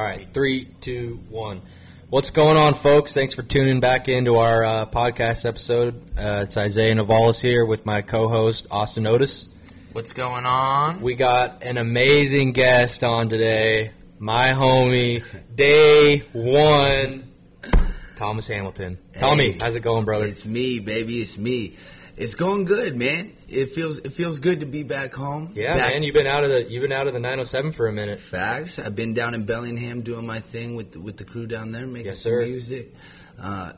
All right, three, two, one. What's going on, folks? Thanks for tuning back into our uh, podcast episode. Uh, it's Isaiah Navales here with my co-host Austin Otos. What's going on? We got an amazing guest on today, my homie, day one, Thomas Hamilton. Tommy, Hey. how's it going, brother? It's me, baby. It's me. It's going good, man. It feels it feels good to be back home. Yeah, back man, you've been out of the you've been out of the 907 for a minute. Facts. I've been down in Bellingham doing my thing with the, with the crew down there, making Yes, some music. Uh,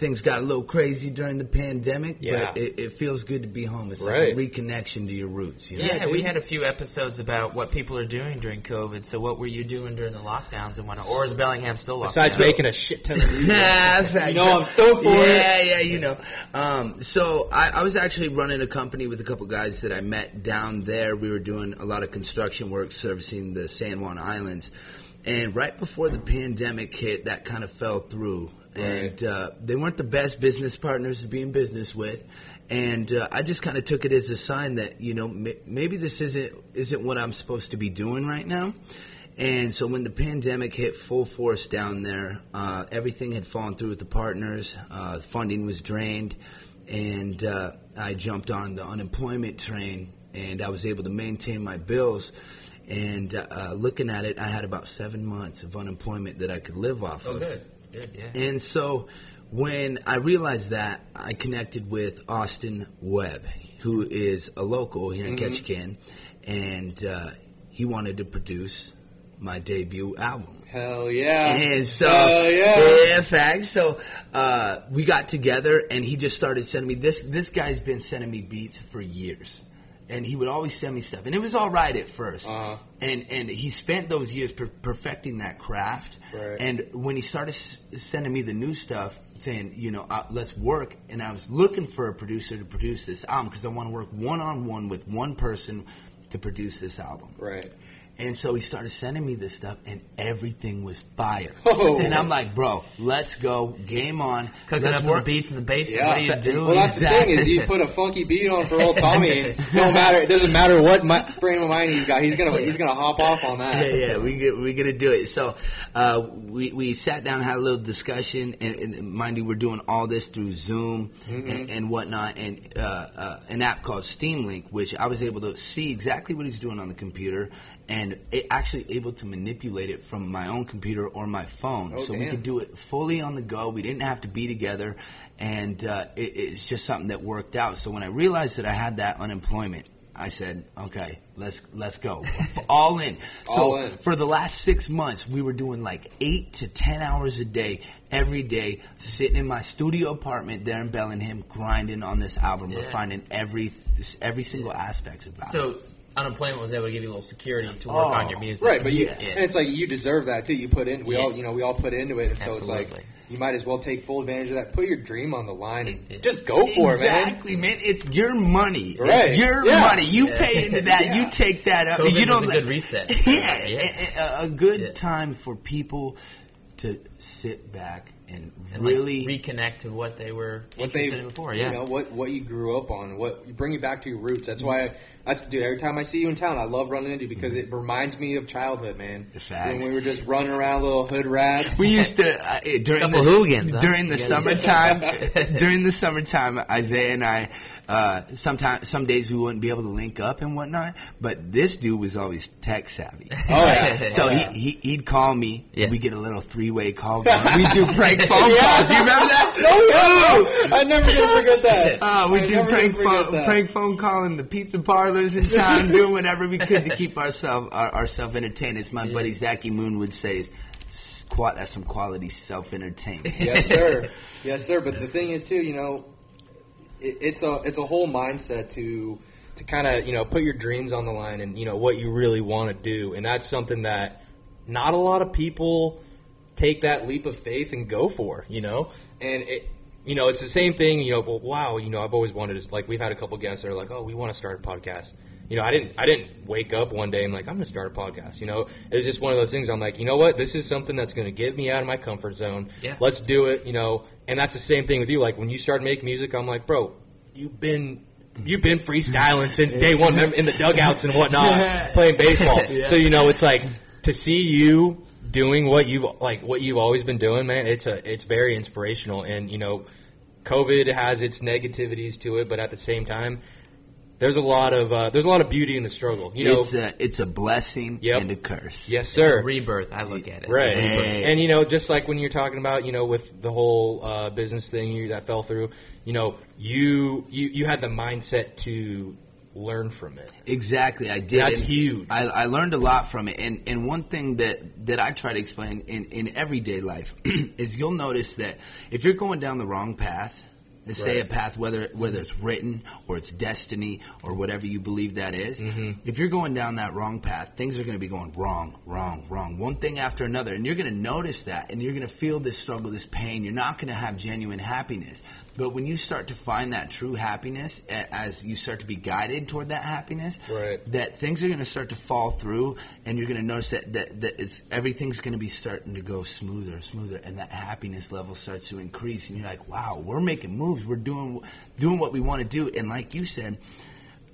things got a little crazy during the pandemic, Yeah. but it, it feels good to be home. It's Right. like a reconnection to your roots. You know? Yeah, dude. we had a few episodes about what people are doing during COVID. So what were you doing during the lockdowns and whatnot? Or is Bellingham still locked Besides down? making a shit ton of music. Nah. You know I'm stoked for yeah, it. Yeah, you know. Um, so I, I was actually running a company with a couple guys that I met down there. We were doing a lot of construction work servicing the San Juan Islands. And right before the pandemic hit, that kind of fell through. And uh, they weren't the best business partners to be in business with. And uh, I just kind of took it as a sign that you know m- maybe this isn't isn't what I'm supposed to be doing right now. And so when the pandemic hit full force down there, uh, everything had fallen through with the partners. Uh, funding was drained, and uh, I jumped on the unemployment train, and I was able to maintain my bills. And uh, looking at it, I had about seven months of unemployment that I could live off Oh, of. good. Yeah. And so when I realized that, I connected with Austin Webb, who is a local here in Mhm. Ketchikan, and uh, he wanted to produce my debut album. Hell yeah. And so, Hell yeah. yeah, facts. So uh, we got together, and he just started sending me this. This guy's been sending me beats for years, and he would always send me stuff, and it was all right at 1st Uh-huh. And and he spent those years per- perfecting that craft. Right. And when he started s- sending me the new stuff, saying, you know, uh, let's work, and I was looking for a producer to produce this album because I want to work one on one with one person to produce this album. Right. And so he started sending me this stuff, and everything was fire. Oh. And I'm like, bro, let's go, game on. Cooking let's up work. the beats in the basement. Yeah. What are you doing? Well, that's the thing is you put a funky beat on for old Tommy. and no matter, it doesn't matter what mi- frame of mind he's got. He's gonna he's gonna hop off on that. Yeah, yeah, we get, we're gonna do it. So, uh, we we sat down, had a little discussion, and, and mind you, we're doing all this through Zoom Mhm. and, and whatnot, and uh, uh, an app called Steam Link, which I was able to see exactly what he's doing on the computer, and it actually able to manipulate it from my own computer or my phone, Oh, so we could do it fully on the go. We didn't have to be together, and uh, it, it's just something that worked out. So when I realized that I had that unemployment. I said, okay, let's let's go, all in. So All in. for the last six months, we were doing like eight to ten hours a day, every day, sitting in my studio apartment there in Bellingham, grinding on this album, Yeah. refining every every single aspect of it. So unemployment was able to give you a little security to work Oh, on your oh, music. Right, but you, Yeah. and it's like you deserve that too. You put in, we Yeah. all, you know, we all put into it, and so it's like you might as well take full advantage of that. Put your dream on the line and Yeah. just go for it, man. Exactly, man. It's your money. Right. It's your Yeah. money. You Yeah. pay into that. Yeah. You take that up. COVID you don't was a let- good reset. Yeah, Yeah. A, a good Yeah. time for people to sit back and, And really like reconnect to what they were what they interested in before. Yeah. you know what what you grew up on what you bring you back to your roots that's why I, that's dude every time I see you in town I love running into you because it reminds me of childhood man The fact. when we were just running around little hood rats We used to uh, during Couple the hooligans, huh? during the You gotta- summertime. during the summertime, Isaiah and I. Uh, sometimes, some days we wouldn't be able to link up and whatnot, but this dude was always tech savvy. Oh, yeah. So yeah. he, he he'd call me. Yeah. We get a little three way call. going. We do prank phone Yeah. calls. You remember that? no no I never gonna forget that Uh, we I do prank phone, that. prank phone calling the pizza parlors in town, doing whatever we could to keep ourselves our, ourselves entertained. As my Yeah. buddy Zachy Moon would say, "Qua- that's some quality self entertainment. yes sir yes sir but the thing is too you know it, it's a it's a whole mindset to to kind of you know put your dreams on the line and you know what you really want to do. And that's something that not a lot of people take that leap of faith and go for you know? And it you know it's the same thing you know well wow you know I've always wanted to like we've had a couple guests that are like oh we want to start a podcast. You know I didn't I didn't wake up one day and like I'm gonna start a podcast. You know it was just one of those things I'm like you know what? This is something that's gonna get me out of my comfort zone. Yeah. let's do it, you know. And that's the same thing with you. Like when you started making music, I'm like, bro, you've been you've been freestyling since day one in the dugouts and whatnot, playing baseball. Yeah. So you know, it's like to see you doing what you've like what you've always been doing, man, it's a it's very inspirational. And you know, COVID has its negativities to it, but at the same time, there's a lot of uh, there's a lot of beauty in the struggle. You know, it's a it's a blessing Yep. and a curse. yes, sir. Rebirth. I look at it. Right. Hey. And you know, just like when you're talking about, you know, with the whole uh, business thing you, that fell through, you know, you you you had the mindset to learn from it. Exactly, I did. That's and huge. I, I learned a lot from it, and and one thing that that I try to explain in in everyday life is you'll notice that if you're going down the wrong path. A Right. path, whether whether it's written or it's destiny or whatever you believe that is, Mhm. if you're going down that wrong path, things are going to be going wrong, wrong, wrong, one thing after another, and you're going to notice that, and you're going to feel this struggle, this pain. You're not going to have genuine happiness. But when you start to find that true happiness, as you start to be guided toward that happiness, Right. that things are going to start to fall through, and you're going to notice that that, that it's, everything's going to be starting to go smoother, smoother, and that happiness level starts to increase, and you're like, wow, we're making moves, we're doing doing what we want to do, and like you said,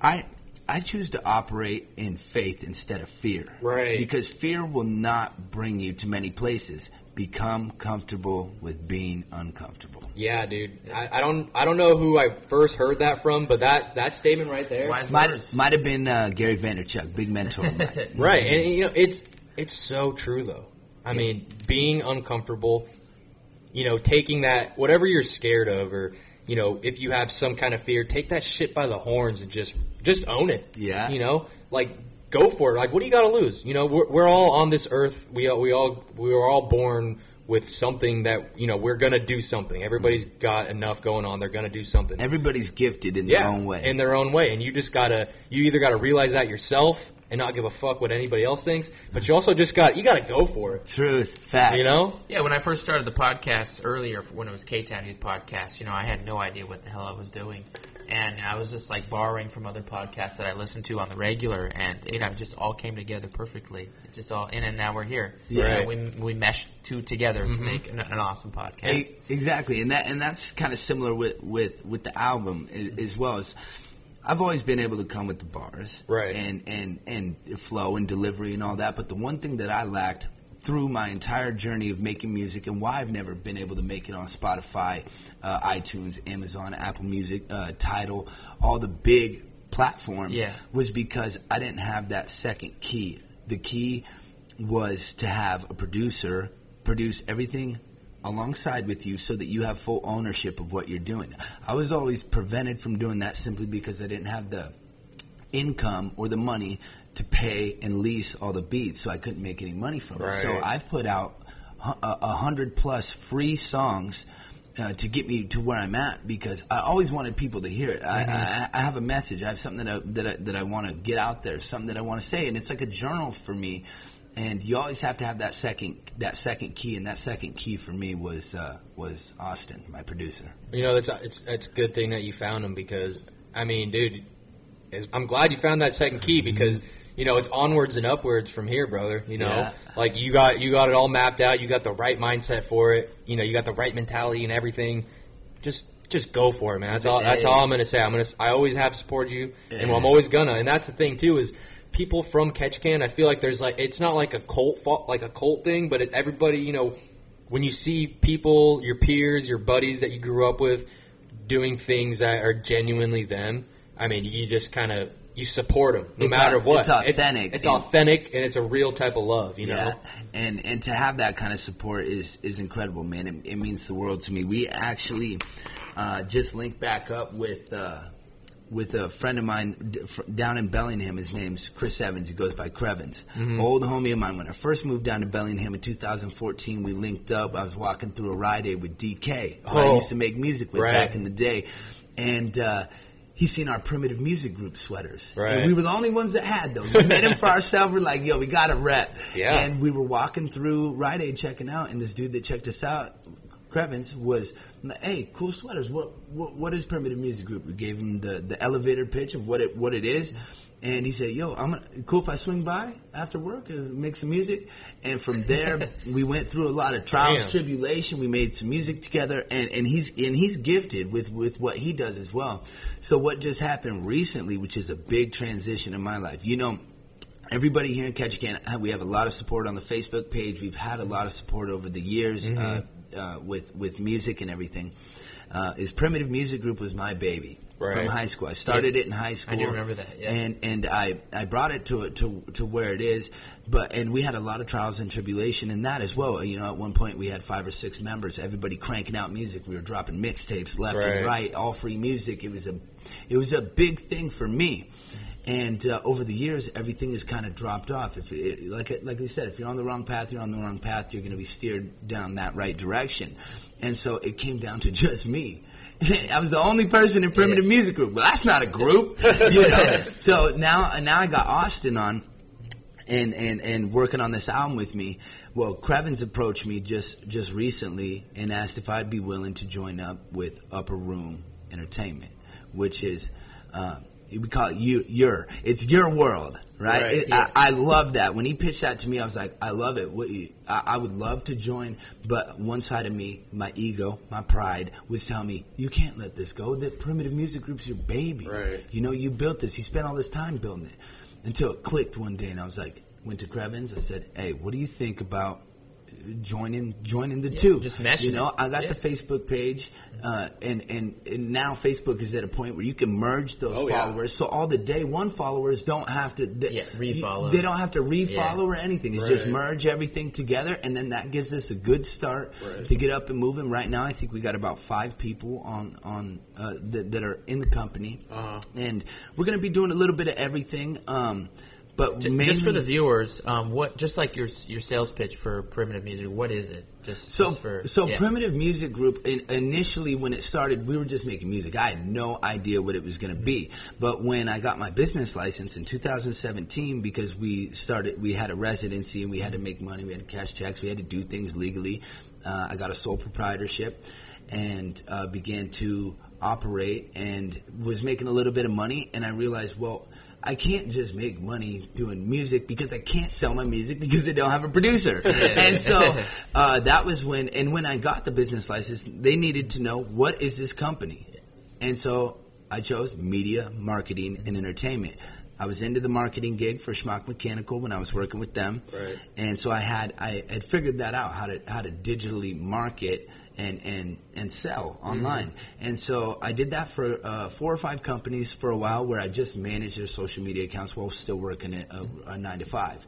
I. I choose to operate in faith instead of fear. Right. Because fear will not bring you to many places. Become comfortable with being uncomfortable. Yeah, dude. I, I don't I don't know who I first heard that from, but that that statement right there. Might might have been uh, Gary Vaynerchuk, big mentor of mine. Right, and you know it's it's so true though. I mean, being uncomfortable, you know, taking that whatever you're scared of, or you know, if you have some kind of fear, take that shit by the horns and just just own it. Yeah. You know, like go for it. Like, what do you got to lose? You know, we're we're all on this earth. We all- we all we were all born with something that you know we're gonna do something. Everybody's mm-hmm. got enough going on. They're gonna do something. Everybody's gifted in yeah, their own way. in their own way, and you just gotta you either gotta realize that yourself and not give a fuck what anybody else thinks, but you also just got you gotta go for it. Truth, fact. You know? Yeah, when I first started the podcast earlier, when it was K Town Youth Podcast, you know, I had no idea what the hell I was doing, and I was just like borrowing from other podcasts that I listened to on the regular, and you know, it just all came together perfectly. It just all, in, and then now we're here. Yeah. You know, we we meshed two together to Mhm. make an, an awesome podcast. E- exactly, and that and that's kind of similar with with with the album as, as well as. I've always been able to come with the bars, Right. and and and flow and delivery and all that. But the one thing that I lacked through my entire journey of making music and why I've never been able to make it on Spotify, uh, iTunes, Amazon, Apple Music, uh, Tidal, all the big platforms, Yeah. was because I didn't have that second key. The key was to have a producer produce everything alongside with you so that you have full ownership of what you're doing. I was always prevented from doing that simply because I didn't have the income or the money to pay and lease all the beats, so I couldn't make any money from it. So I've put out a a hundred plus free songs. Uh, to get me to where I'm at, because I always wanted people to hear it. I, I, I have a message. I have something that I, that I, that I want to get out there, something that I want to say, and it's like a journal for me. And you always have to have that second that second key, and that second key for me was uh, was Austin, my producer. You know, that's it's it's a good thing that you found him because I mean, dude, is- I'm glad you found that second key because you know it's onwards and upwards from here, brother. You know, Yeah. like you got you got it all mapped out. You got the right mindset for it. You know, you got the right mentality and everything. Just just go for it, man. That's all. That's all I'm gonna say. I'm gonna. I always have supported you, and I'm always gonna. And that's the thing too is people from Ketchikan. I feel like there's like it's not like a cult like a cult thing, but it, everybody you know when you see people, your peers, your buddies that you grew up with doing things that are genuinely them, I mean, you just kind of you support them no It's matter what. it's authentic. It's, And- authentic and it's a real type of love, you know. Yeah, and and to have that kind of support is is incredible, man. It, it means the world to me. We actually uh, just linked back up with uh, with a friend of mine d- fr- down in Bellingham. His name's Chris Evans. He goes by Crevens. Mhm. Old homie of mine. When I first moved down to Bellingham in 2014, we linked up. I was walking through a Rite Aid with DK, who I Oh. used to make music with Right. back in the day, and. uh He's seen our primitive music group sweaters. Right. And we were the only ones that had those. We made them for ourselves. We're like, yo, we got to rep. Yeah. And we were walking through Rite Aid checking out, and this dude that checked us out, Crevens, was, hey, cool sweaters. What what, what is Primitive Music Group? We gave him the, the elevator pitch of what it what it is. And he said, "Yo, I'm gonna, cool if I swing by after work and make some music." And from there, we went through a lot of trials, Damn. tribulation. We made some music together, and and he's and he's gifted with with what he does as well. So what just happened recently, which is a big transition in my life, you know, everybody here in Ketchikan, we have a lot of support on the Facebook page. We've had a lot of support over the years uh, uh, with with music and everything. Uh, is Primitive Music Group was my baby Right. from high school. I started it in high school. do remember that, yeah. And and I I brought it to to to where it is, but and we had a lot of trials and tribulation in that as well. You know, at one point we had five or six members, everybody cranking out music. We were dropping mixtapes left Right. and right, all free music. It was a it was a big thing for me. And uh, over the years, everything has kind of dropped off. If it, like like we said, if you're on the wrong path, you're on the wrong path. You're going to be steered down that right direction. And so it came down to just me. I was the only person in Primitive Music Group. Well, that's not a group, you know. so now now I got Austin on, and and and working on this album with me. Well, Crevens approached me just just recently and asked if I'd be willing to join up with Upper Room Entertainment, which is uh, we call it you your it's your world, right? Right, It- yeah. I, I love that. When he pitched that to me, I was like, I love it. What you, I, I would love to join, but one side of me, my ego, my pride, was telling me, you can't let this go. The Primitive Music Group's your baby. Right. You know, you built this. You spent all this time building it. Until it clicked one day, and I was like, went to Crevens. I said, hey, what do you think about joining joining the Yeah, two? just meshing You know. I got Yeah. the Facebook page, uh, and, and and now Facebook is at a point where you can merge those Oh, yeah. followers. So all the day one followers don't have to. They, Yeah, refollow. They don't have to refollow Yeah. or anything. It's just merge everything together, and then that gives us a good start Right. to get up and moving. Right now, I think we got about five people on on uh, that, that are in the company, Uh-huh. and we're going to be doing a little bit of everything. Um, but J- mainly, just for the viewers, um, what just like your your sales pitch for primitive music, what is it? Just So, just for so yeah. Primitive Music Group, in, initially when it started, we were just making music. I had no idea what it was going to be. But when I got my business license in 2017, because we started, we had a residency and we had to make money, we had to cash checks, we had to do things legally. Uh, I got a sole proprietorship and uh, began to operate and was making a little bit of money. And I realized, well, I can't just make money doing music because I can't sell my music because I don't have a producer. and so uh, that was when, and when I got the business license, they needed to know what is this company, and so I chose media, marketing, and entertainment. I was into the marketing gig for Schmuck Mechanical when I was working with them, Right. and so I had I had figured that out how to how to digitally market and and and sell online. And so I did that for uh, four or five companies for a while, where I just managed their social media accounts while still working at a, a nine to five.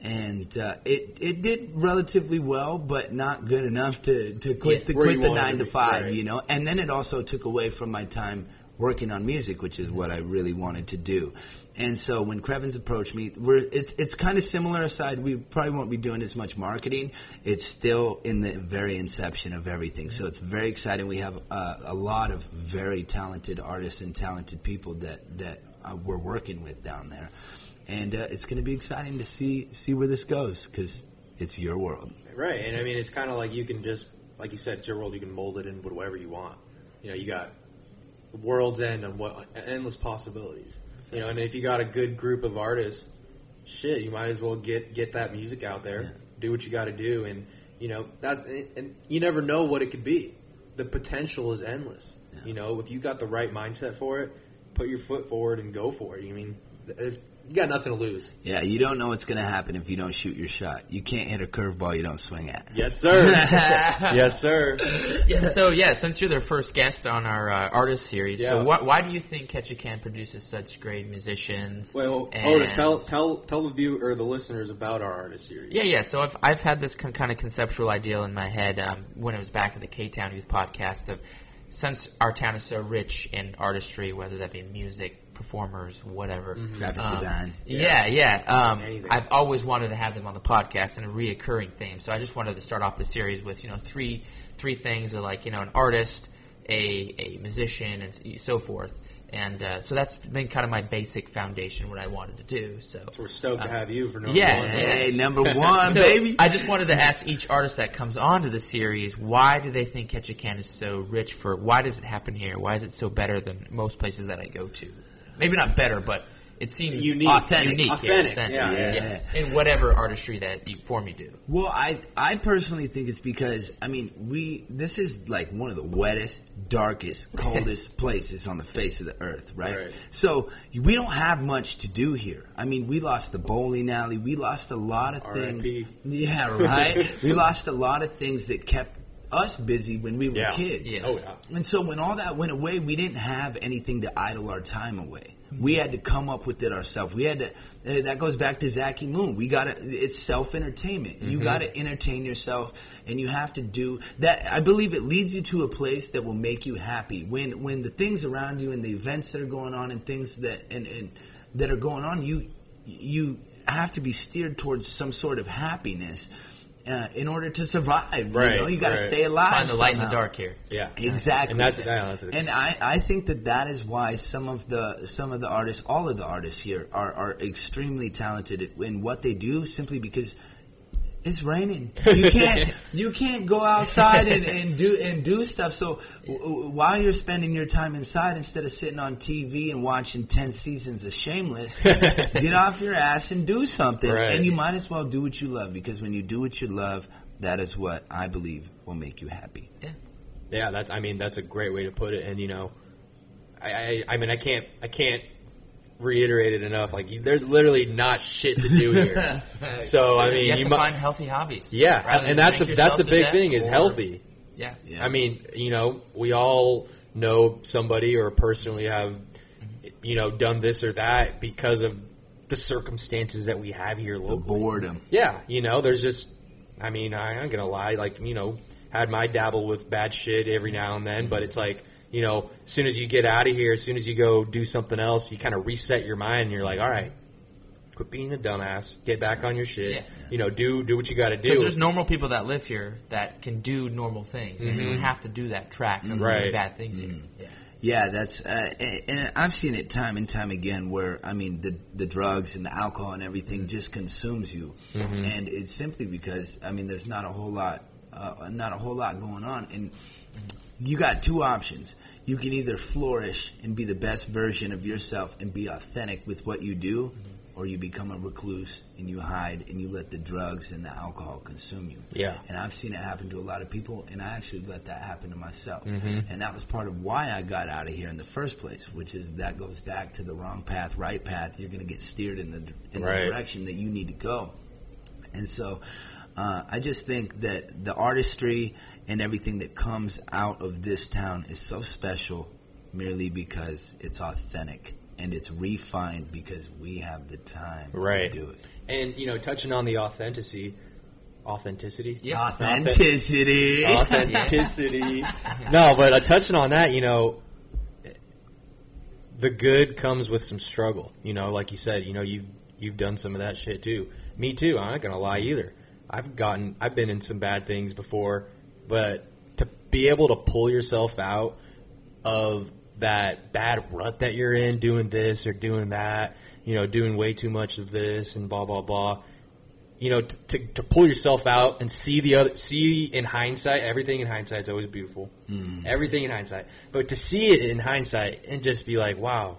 And uh, it it did relatively well, but not good enough to to quit Yeah, the quit the nine to to five, right. you know. And then it also took away from my time working on music, which is what I really wanted to do. And so when Crevens approached me, we're it's it's kind of similar aside. We probably won't be doing as much marketing. It's still in the very inception of everything. So it's very exciting. We have uh, a lot of very talented artists and talented people that that uh, we're working with down there. And uh, it's going to be exciting to see see where this goes because it's your world. Right, and I mean it's kind of like you can just, like you said, it's your world. You can mold it in whatever you want. You know, you got world's end and what endless possibilities. You know, and if you got a good group of artists, shit, you might as well get get that music out there, Yeah. do what you got to do, and you know that, and you never know what it could be. The potential is endless. Yeah. You know, if you got the right mindset for it, put your foot forward and go for it. I mean, you got nothing to lose. Yeah, you don't know what's going to happen if you don't shoot your shot. You can't hit a curveball you don't swing at. Yes, sir. yes, sir. yeah, so yeah, since you're the first guest on our uh, artist series, Yeah. so wh- why do you think Ketchikan produces such great musicians? Well, and- Otos, tell tell tell the view or the listeners about our artist series. Yeah, yeah. So I've I've had this con- kind of conceptual ideal in my head um, when it was back at the K Town Youth Podcast of since our town is so rich in artistry, whether that be music, performers, whatever. Mhm. Graphic Um, design. Yeah, yeah. Um, Anything. I've always wanted to have them on the podcast and a reoccurring theme. So I just wanted to start off the series with you know three three things of like you know an artist, a a musician, and so forth. And uh, so that's been kind of my basic foundation, what I wanted to do. So So we're stoked to Uh, have you for number yeah, one. Hey, number one, so baby. I just wanted to ask each artist that comes onto the series, why do they think Ketchikan is so rich for? Why does it happen here? Why is it so better than most places that I go to? Maybe not better, but it seems Unique. Authentic. unique, Authentic, authentic, yeah, yeah. yes. in whatever artistry that you form you do. Well, I I personally think it's because I mean we this is like one of the wettest, darkest, coldest places on the face of the earth, right? Right. So we don't have much to do here. I mean, we lost the bowling alley, we lost a lot of things. R.I.P.. Yeah, right. we lost a lot of things that kept us busy when we were Yeah. kids. Yeah. Oh yeah. And so when all that went away, we didn't have anything to idle our time away. We had to come up with it ourselves. We had to. Uh, that goes back to Zachy Moon. We got to. It's self entertainment. You got to entertain yourself, and you have to do that. I believe it leads you to a place that will make you happy. When when the things around you and the events that are going on and things that and, and that are going on, you you have to be steered towards some sort of happiness. Uh, in order to survive, you Right, know, you got to right. stay alive. Find the light in the dark here. Yeah. Exactly. And that's, yeah, that's And I, I think that that is why some of the some of the artists, all of the artists here, are, are extremely talented in what they do, simply because it's raining. You can't you can't go outside and, and do and do stuff. So w- while you're spending your time inside, instead of sitting on TV and watching ten seasons of Shameless, get off your ass and do something. Right. And you might as well do what you love because when you do what you love, that is what I believe will make you happy. Yeah. Yeah, that's. I mean, that's a great way to put it. And you know, I, I, I mean, I can't, I can't reiterate it enough. Like, you, there's literally not shit to do here. so I mean, you have you to mu- find healthy hobbies. yeah, and that's drink the, that's the big thing is or- healthy. Yeah. Yeah. I mean, you know, we all know somebody or personally have, mm-hmm. you know, done this or that because of the circumstances that we have here the boredom. Yeah, you know, there's just, I mean, I, I'm gonna lie, like, you know, had my dabble with bad shit every now and then, but it's like, you know, as soon as you get out of here, as soon as you go do something else, you kind of reset your mind. and You're like, all right, quit being a dumbass, get back on your shit. Yeah. You know, do do what you got to Because do. there's normal people that live here that can do normal things, and you don't have to do that track of Right. doing bad things here. Mhm. Yeah. Yeah, that's uh, and, and I've seen it time and time again where I mean the the drugs and the alcohol and everything just consumes you, Mhm. and it's simply because I mean there's not a whole lot uh, not a whole lot going on, and you got two options. You can either flourish and be the best version of yourself and be authentic with what you do, or you become a recluse and you hide and you let the drugs and the alcohol consume you. Yeah. And I've seen it happen to a lot of people, and I actually let that happen to myself. Mhm. And that was part of why I got out of here in the first place, which is that goes back to the wrong path, right path. You're going to get steered in the in Right. the direction that you need to go. And so, uh, I just think that the artistry and everything that comes out of this town is so special, merely because it's authentic and it's refined because we have the time Right. to do it. And you know, touching on the authenticity, authenticity, Yeah. Authenticity. authenticity. no, but uh, touching on that, you know, the good comes with some struggle. You know, like you said, you know, you've you've done some of that shit too. Me too. I'm not gonna lie either. I've gotten, I've been in some bad things before, but to be able to pull yourself out of that bad rut that you're in, doing this or doing that, you know, doing way too much of this and blah blah blah you know, t- to to pull yourself out and see the other, see in hindsight, everything in hindsight is always beautiful. Mm. Everything in hindsight, but to see it in hindsight and just be like, wow,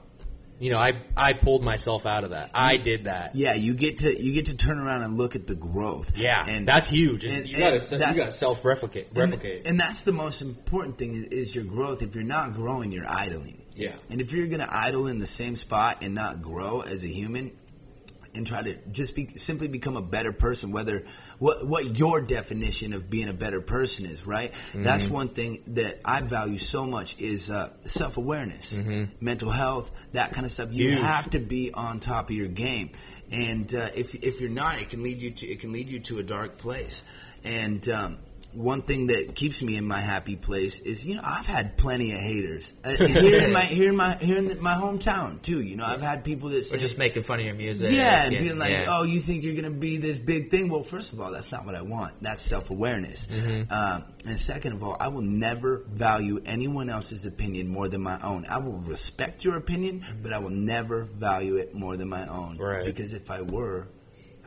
you know, I I pulled myself out of that. I did that. Yeah, you get to you get to turn around and look at the growth. Yeah, and that's huge. and- you you gotta self replicate and, replicate. and that's the most important thing is, is your growth. If you're not growing, you're idling. yeah, And if you're gonna idle in the same spot and not grow as a human, and try to just be simply become a better person, whether what what your definition of being a better person is, right? That's one thing that I value so much is uh, self awareness, Mhm. mental health, that kind of stuff. You Huge. have to be on top of your game, and uh, if if you're not, it can lead you to it can lead you to a dark place. And um, one thing that keeps me in my happy place is, you know, I've had plenty of haters uh, here in my here in my here in my hometown too. You know, I've had people that Or say, just making fun of your music. yeah, and being like, yeah. oh, you think you're gonna be this big thing? Well, first of all, that's not what I want. That's self awareness. Mhm. Um, and second of all, I will never value anyone else's opinion more than my own. I will respect your opinion, but I will never value it more than my own. Right. Because if I were,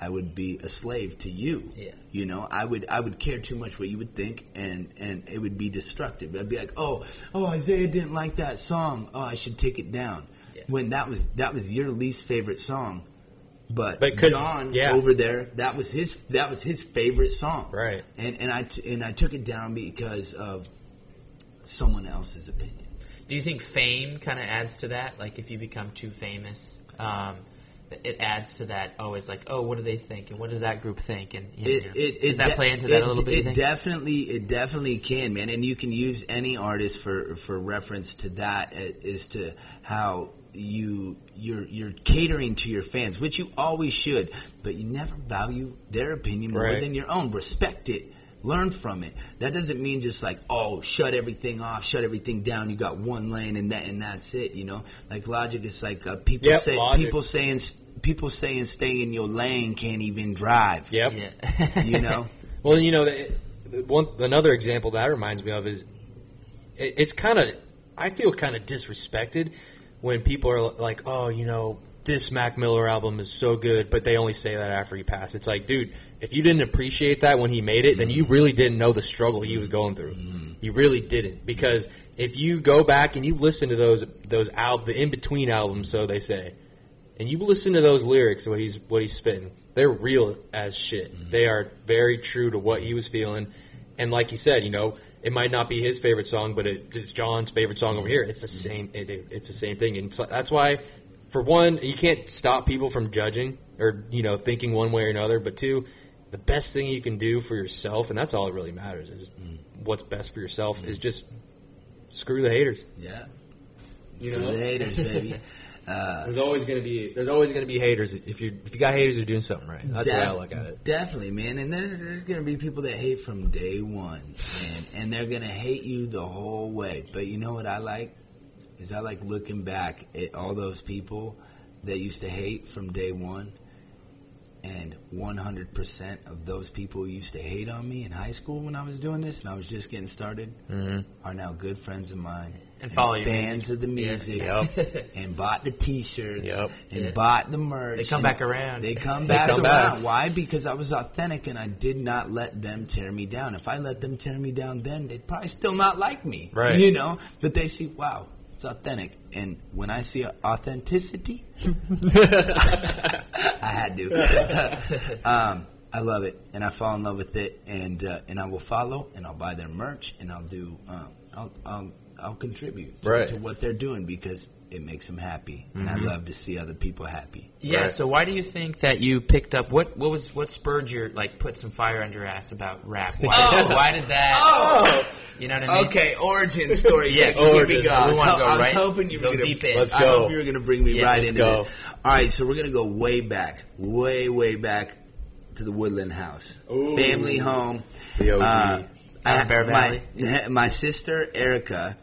I would be a slave to you. Yeah. You know, I would I would care too much what you would think, and and it would be destructive. I'd be like, oh, oh, Isaiah didn't like that song. Oh, I should take it down. Yeah. when that was that was your least favorite song, but, But could- John yeah. over there that was his that was his favorite song. Right. And and I t- and I took it down because of someone else's opinion. Do you think fame kind of adds to that? Like if you become too famous, um, it adds to that. It's like, oh, what do they think, and what does that group think, and you It, know, it, does it that de- play into that it, a little bit? It definitely, it definitely can, man. And you can use any artist for for reference to that uh, as to how you you're you're catering to your fans, which you always should, but you never value their opinion more than your own. Respect it. Learn from it. That doesn't mean just like, oh, shut everything off, shut everything down. You got one lane and that and that's it. You know, like Logic is like uh, people Yep, say Logic. people saying people saying stay in your lane can't even drive. Yep. Yeah. You know. Well, you know, the, the one another example that reminds me of is it, it's kind of I feel kind of disrespected when people are like, "Oh, you know, this Mac Miller album is so good," but they only say that after he passed. It's like, dude, if you didn't appreciate that when he made it, then you mm-hmm. really didn't know the struggle he was going through. Mm-hmm. You really didn't because if you go back and you listen to those those al- the in between albums, so they say, and you listen to those lyrics, what he's what he's spitting, they're real as shit. Mm-hmm. They are very true to what he was feeling, and like you said, you know, it might not be his favorite song, but it, it's John's favorite song over here. It's the same. It, it, it's the same thing, and so that's why, for one, you can't stop people from judging or you know thinking one way or another. But two, the best thing you can do for yourself, and that's all that really matters, is what's best for yourself. Is just screw the haters. Yeah. You For know, the haters, baby. Uh, There's always gonna be there's always gonna be haters if you if you got haters you're doing something right. That's the way I look at it. Definitely, man. And there's, there's gonna be people that hate from day one, and and they're gonna hate you the whole way. But you know what I like is I like looking back at all those people that used to hate from day one, and 100% of those people who used to hate on me in high school when I was doing this and I was just getting started Mm-hmm. are now good friends of mine And follow your fans music. of the Yeah. music Yep. and bought the T-shirts Yep. and Yeah. bought the merch. They come back around. They come They back come around. back. Why? Because I was authentic and I did not let them tear me down. If I let them tear me down, then they'd probably still not like me. Right. You know, but they see, wow, it's authentic. And when I see authenticity, I had to. um, I love it, and I fall in love with it, and uh, and I will follow, and I'll buy their merch, and I'll do, um, I'll, I'll I'll contribute to, Right. to what they're doing because it makes them happy, and I love to see other people happy. Yeah. Right. So why do you think that you picked up what what was what spurred your like put some fire under your ass about rap? Why, Oh. why did that? Oh. You know what I mean? Okay, origin story. Yeah, Here we go. We wanna go I was right- hoping you were gonna, deep in. Let's I go. hope you were going to bring me Yeah, right let's into go. this. All right, so we're going to go way back, way, way back to the Woodland House, Ooh. family home. The OG. Uh, I, Bear Valley? my, my sister Erica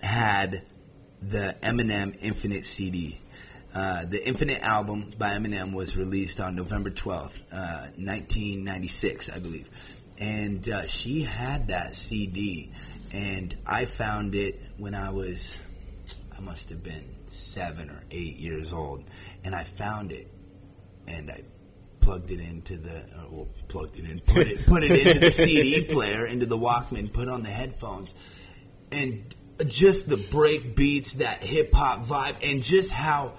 had the Eminem Infinite CD. Uh, the Infinite album by Eminem was released on November 12th, uh, 1996, I believe. And uh, she had that CD, and I found it when I was, I must have been seven or eight years old, and I found it, and I plugged it into the, uh, well, plugged it in, put it, put it into the CD player, into the Walkman, put on the headphones, and just the break beats, that hip hop vibe, and just how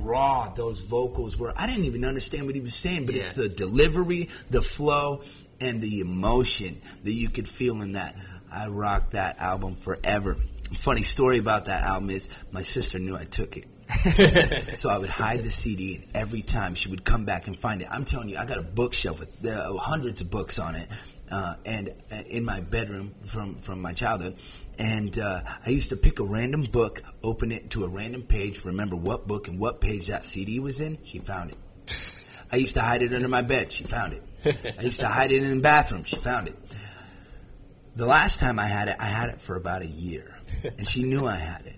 raw those vocals were. I didn't even understand what he was saying, but Yeah. it's the delivery, the flow, and the emotion that you could feel in that. I rocked that album forever. Funny story about that album is my sister knew I took it. So I would hide the CD, and every time she would come back and find it. I'm telling you, I got a bookshelf with uh, hundreds of books on it, uh, and uh, in my bedroom from from my childhood. And uh, I used to pick a random book, open it to a random page, remember what book and what page that CD was in. She found it. I used to hide it under my bed. She found it. I used to hide it in the bathroom. She found it. The last time I had it, I had it for about a year, and she knew I had it.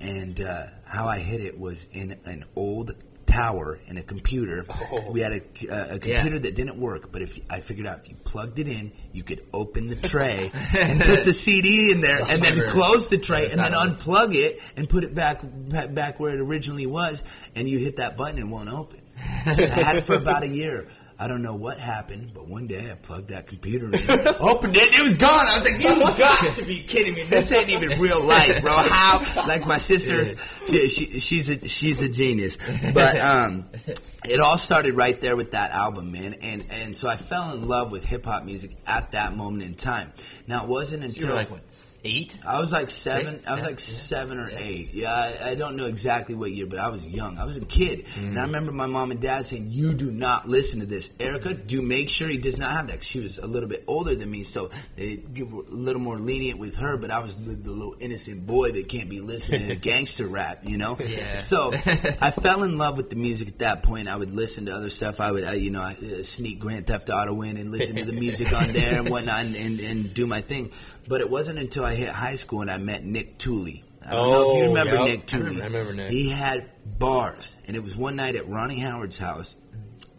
And uh, how I hid it was in an old tower and a computer. Oh. We had a, a, a computer that didn't work, but if I figured out if you plugged it in, you could open the tray and put the CD in there, and then close the tray, and then unplug it and put it back back- back where it originally was, and you hit that button, it won't open. I had it for about a year. I don't know what happened, but one day I plugged that computer in, opened it, it was gone. I was like, you got to be kidding me. This ain't even real life, bro. How? Like my sister, she, she, she's a she's a genius. But um, it all started right there with that album, man. And and so I fell in love with hip hop music at that moment in time. Now it wasn't until You were like what eight? I was like seven. Six? I was Yeah, like seven or eight. Yeah, I, I don't know exactly what year, but I was young. I was a kid, and I remember my mom and dad saying, "You do not listen to this, Erica. Do make sure he does not have that." She was a little bit older than me, so they give a little more lenient with her. But I was the, the little innocent boy that can't be listening to gangster rap, you know. Yeah. So I fell in love with the music at that point. I would listen to other stuff. I would, I, you know, I, uh, sneak Grand Theft Auto in and listen to the music on there and whatnot, and, and, and do my thing. But it wasn't until I hit high school and I met Nick Tooley. I don't know if you Oh, remember yep. Nick I Tooley. remember- I remember Nick. He had bars, and it was one night at Ronnie Howard's house.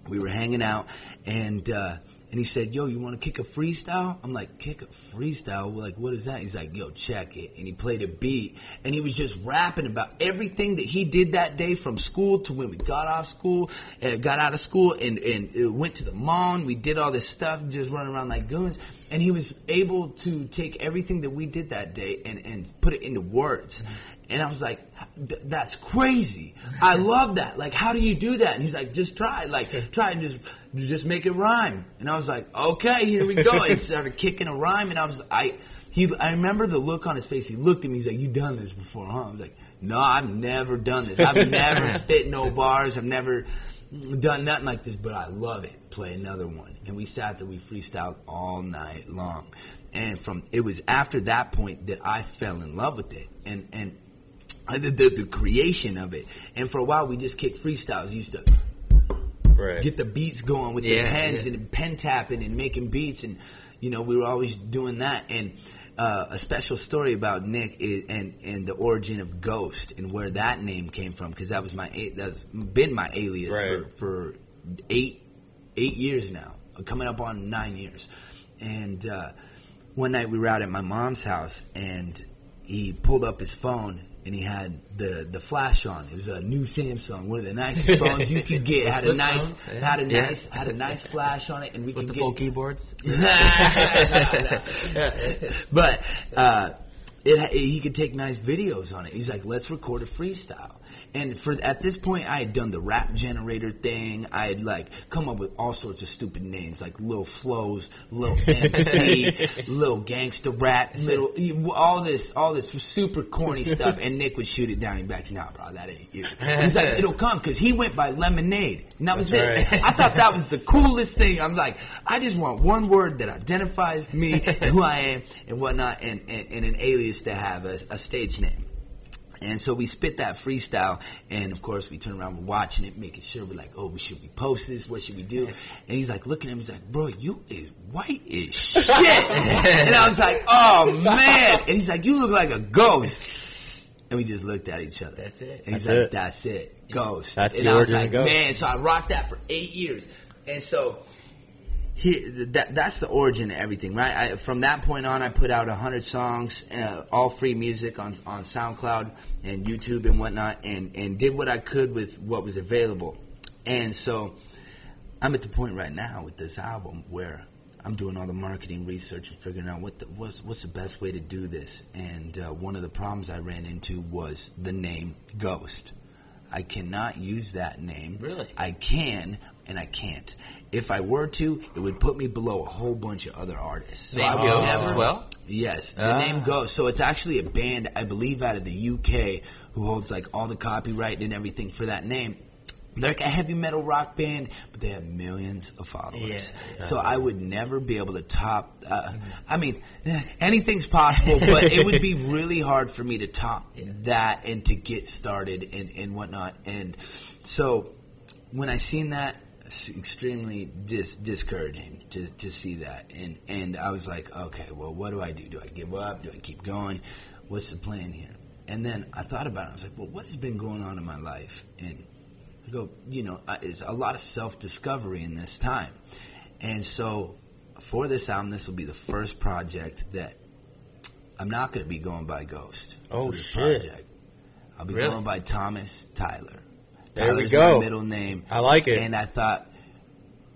We were hanging out, and uh, and he said, "Yo, you want to kick a freestyle?" I'm like, "Kick a freestyle? Like, what is that?" He's like, "Yo, check it." And he played a beat, and he was just rapping about everything that he did that day from school to when we got off school, uh, got out of school, and and uh, went to the mall. And we did all this stuff, just running around like goons. And he was able to take everything that we did that day and and put it into words. And I was like, that's crazy. I love that. Like, how do you do that? And he's like, just try. Like, try and just just make it rhyme. And I was like, okay, here we go. And he started kicking a rhyme, and I was I. He, I remember the look on his face. He looked at me. He's like, "You done this before, huh?" I was like, "No, I've never done this. I've never spit no bars. I've never done nothing like this, but I love it. Play another one." And we sat there. We freestyled all night long. And from it was after that point that I fell in love with it. And and I did the, the creation of it. And for a while, we just kicked freestyles. Used to Right. get the beats going with the Yeah, pens yeah. and pen tapping and making beats and you know we were always doing that and uh, a special story about Nick is, and and the origin of Ghost and where that name came from because that was my that's been my alias Right. for for eight eight years now coming up on nine years and uh, one night we were out at my mom's house and he pulled up his phone and he had the the flash on. It was a new Samsung, one of the nicest phones you could get. Had a nice had a nice had a nice flash on it, and we With could the get full keyboards? but uh, it, ha- he could take nice videos on it. He's like, let's record a freestyle. And for at this point, I had done the rap generator thing. I had like come up with all sorts of stupid names, like Lil Flows, Lil MC, Lil Gangsta Rap, Little all this, all this super corny stuff. And Nick would shoot it down. He'd be like, Nah, bro, that ain't you. He's like, it'll come because he went by Lemonade, and that was That's it. right. I thought that was the coolest thing. I'm like, I just want one word that identifies me, and who I am, and whatnot, and, and, and an alias to have a, a stage name. And so we spit that freestyle, and of course we turn around, we're watching it, making sure we're like, oh, we should we post this? What should we do? And he's like looking at me, he's like, bro, you is white as shit. and I was like, oh man. And he's like, you look like a ghost. And we just looked at each other. That's it. And he's That's like, it. that's it, ghost. That's and the I was like, Ghost. man. So I rocked that for eight years, and so he, that that's the origin of everything, right? I, from that point on, I put out a hundred songs, uh, all free music on on SoundCloud and YouTube and whatnot, and and did what I could with what was available. And so, I'm at the point right now with this album where I'm doing all the marketing research and figuring out what the, what's what's the best way to do this. And uh, one of the problems I ran into was the name Ghost. I cannot use that name. Really? I can and I can't. If I were to, it would put me below a whole bunch of other artists. So Name Ghost never, as well? Yes, the Ah. name Ghost. So it's actually a band, I believe, out of the UK who holds like all the copyright and everything for that name. They're like a heavy metal rock band, but they have millions of followers. Yeah, yeah. So I would never be able to top. Uh, I mean, anything's possible, but it would be really hard for me to top that and to get started and and whatnot. And so when I seen that, it's extremely dis- discouraging to to see that. And and I was like, okay, well, what do I do? Do I give up? Do I keep going? What's the plan here? And then I thought about it. I was like, well, what has been going on in my life? And go, you know, it's a lot of self discovery in this time. And so for this album, this will be the first project that I'm not going to be going by Ghost. Oh, shit. Project. I'll be Really? going by Thomas Tyler. There we go. my middle name. I like it. And I thought,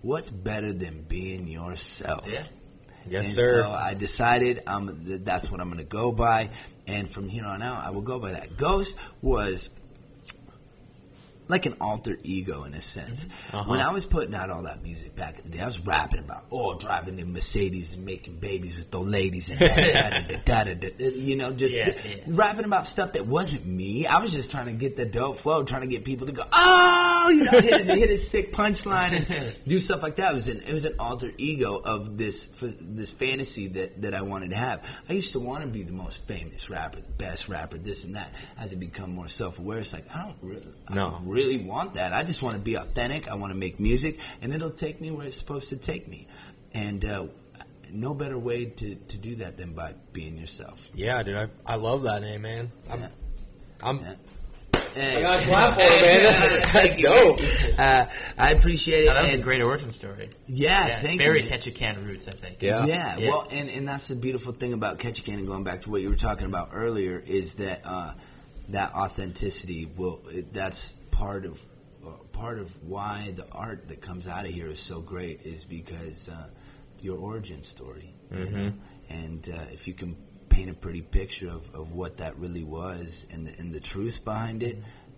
what's better than being yourself? Yeah. Yes, and sir. So I decided um, th- that's what I'm going to go by, and from here on out, I will go by that. Ghost was like an alter ego in a sense. Uh-huh. When I was putting out all that music back in the day, I was rapping about oh driving in Mercedes and making babies with those ladies and da, da, da, da, da, da, you know just Yeah, yeah. rapping about stuff that wasn't me. I was just trying to get the dope flow, trying to get people to go oh you know hit, a- hit a sick punchline and do stuff like that. It was an it was an alter ego of this this fantasy that that I wanted to have. I used to want to be the most famous rapper, the best rapper, this and that. As I become more self aware, it's like I don't really I No. don't really want that. I just want to be authentic. I want to make music, and it'll take me where it's supposed to take me. And uh, no better way to to do that than by being yourself. yeah, dude, I I love that name, man. I'm, Yeah. I'm Yeah. I gotta clap for man. Thank you. Dope. Uh, I appreciate it. Now, that was a great origin story. Yeah, thank very you. Very a can roots, I think. Yeah. Yeah, Yeah. well, and and that's the beautiful thing about Ketchikan and going back to what you were talking about earlier is that uh, that authenticity will it, that's part of uh, part of why the art that comes out of here is so great is because uh, your origin story, you Mhm. know? and uh, if you can paint a pretty picture of, of what that really was and the, and the truth behind it,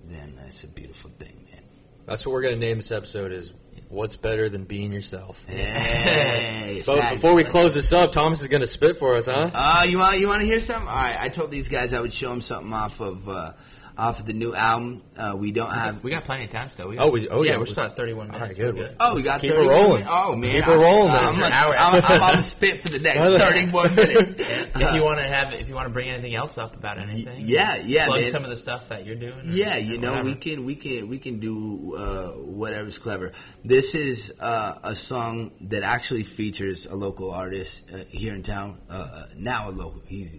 then that's a beautiful thing, man. That's what we're gonna name this episode is what's better than being yourself. Hey, So facts. before we close this up, Thomas is gonna spit for us, huh? Uh, you want you want to hear something? All right, I told these guys I would show them something off of uh, off of the new album. Uh, we don't have. We got plenty of time still. We Oh, we- oh, yeah, we're still at 31 minutes. right, good. We're Oh, we got Keep it rolling. minutes. Oh man, Keep it rolling, I'm, man. I'm, An hour. I'm, I'm, I'm gonna spit for the next 30 more minutes. if you want to have, if you want to bring anything else up about anything, yeah, yeah, plug man. some of the stuff that you're doing. or- Yeah, or you know, whatever. we can we can we can do uh, whatever's clever. This is uh, a song that actually features a local artist uh, here in town. Uh, uh, now a local, he's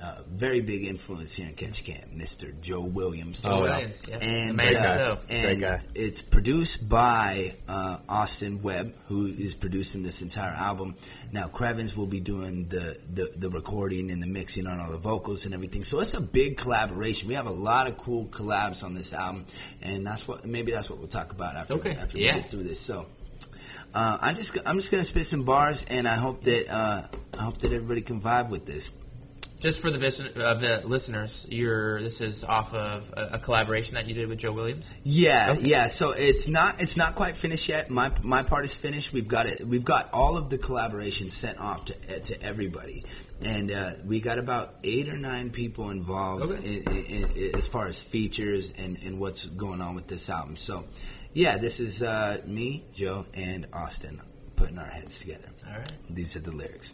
uh, very big influence here in Ketchikan, Mr. Joe Williams. Oh, yeah. Williams, yeah. And, man uh, himself. and Great guy. it's produced by uh, Austin Webb, who is producing this entire album. Now, Crevens will be doing the, the, the recording and the mixing on all the vocals and everything. So it's a big collaboration. We have a lot of cool collabs on this album, and that's what maybe that's what we'll talk about after Okay, after yeah. we get through this. So. Uh, I'm just I'm just gonna spit some bars, and I hope that uh, I hope that everybody can vibe with this. Just for the vis- uh, the listeners, you're this is off of a, a collaboration that you did with Joe Williams. Yeah, Okay. yeah. So it's not it's not quite finished yet. My my part is finished. We've got it. We've got all of the collaborations sent off to uh, to everybody, and uh, we got about eight or nine people involved Okay. in, in, in, as far as features and and what's going on with this album. So, yeah, this is uh, me, Joe, and Austin putting our heads together. All right. These are the lyrics.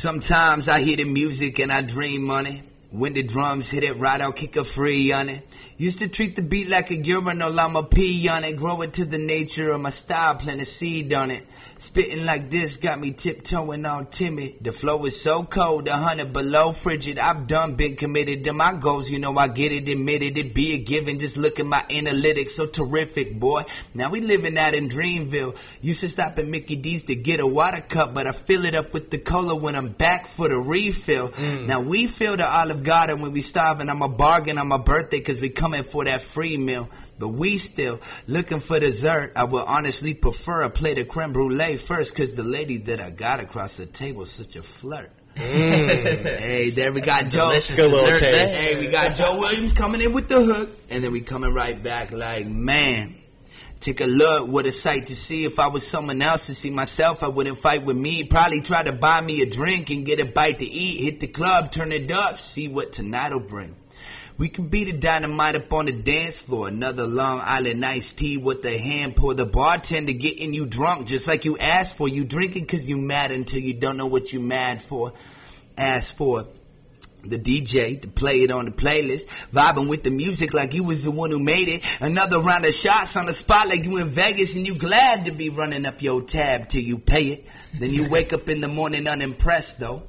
Sometimes I hear the music and I dream money. When the drums hit it right, I'll kick a free on it. Used to treat the beat like a urinal, I'ma pee on it. Grow it to the nature of my style, plant a seed on it. Spitting like this got me tiptoeing all timid. The flow is so cold, a hundred below frigid. I've done been committed to my goals, you know I get it, admitted it, be a given. Just look at my analytics, so terrific, boy. Now we living out in Dreamville. Used to stop at Mickey D's to get a water cup, but I fill it up with the cola when I'm back for the refill. Mm. Now we fill the Olive Garden when we starving. I'm a bargain on my birthday cause we coming for that free meal. But we still looking for dessert. I will honestly prefer a plate of creme brulee first cause the lady that I got across the table is such a flirt. Mm. Hey, there we got Joe. Delicious Good little taste. Hey, we got Joe Williams coming in with the hook, and then we coming right back like, man. Take a look, what a sight to see. If I was someone else to see myself, I wouldn't fight with me. Probably try to buy me a drink and get a bite to eat. Hit the club, turn it up, see what tonight'll bring. We can be the dynamite up on the dance floor. Another Long Island iced tea with a hand pour. The bartender getting you drunk just like you asked for. You drinking cause you mad until you don't know what you mad for. Ask for the DJ to play it on the playlist, vibing with the music like you was the one who made it. Another round of shots on the spot like you in Vegas and you glad to be running up your tab till you pay it. Then you wake up in the morning unimpressed though.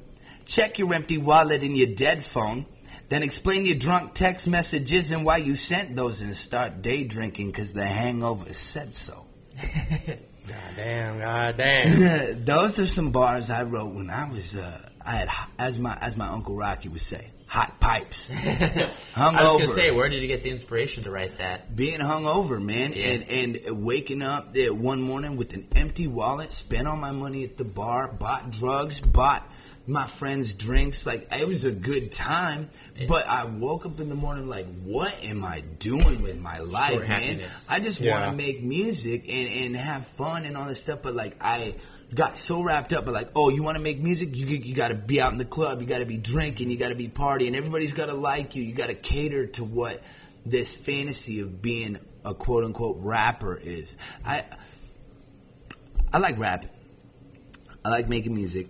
Check your empty wallet and your dead phone. Then explain your drunk text messages and why you sent those and start day drinking cause the hangover said so. God damn, god damn. Those are some bars I wrote when I was uh I had as my as my uncle Rocky would say, hot pipes. I was over. gonna say, where did you get the inspiration to write that? being hungover, man, Yeah. and and waking up there one morning with an empty wallet, spent all my money at the bar, bought drugs, bought my friends drinks. Like it was a good time, but I woke up in the morning like, what am I doing with my life, man? happiness. I just Yeah. want to make music and and have fun and all this stuff, but like I. Got so wrapped up, but like, oh, you want to make music? You you got to be out in the club, you got to be drinking, you got to be partying. Everybody's got to like you. You got to cater to what this fantasy of being a quote unquote rapper is. I I like rapping. I like making music.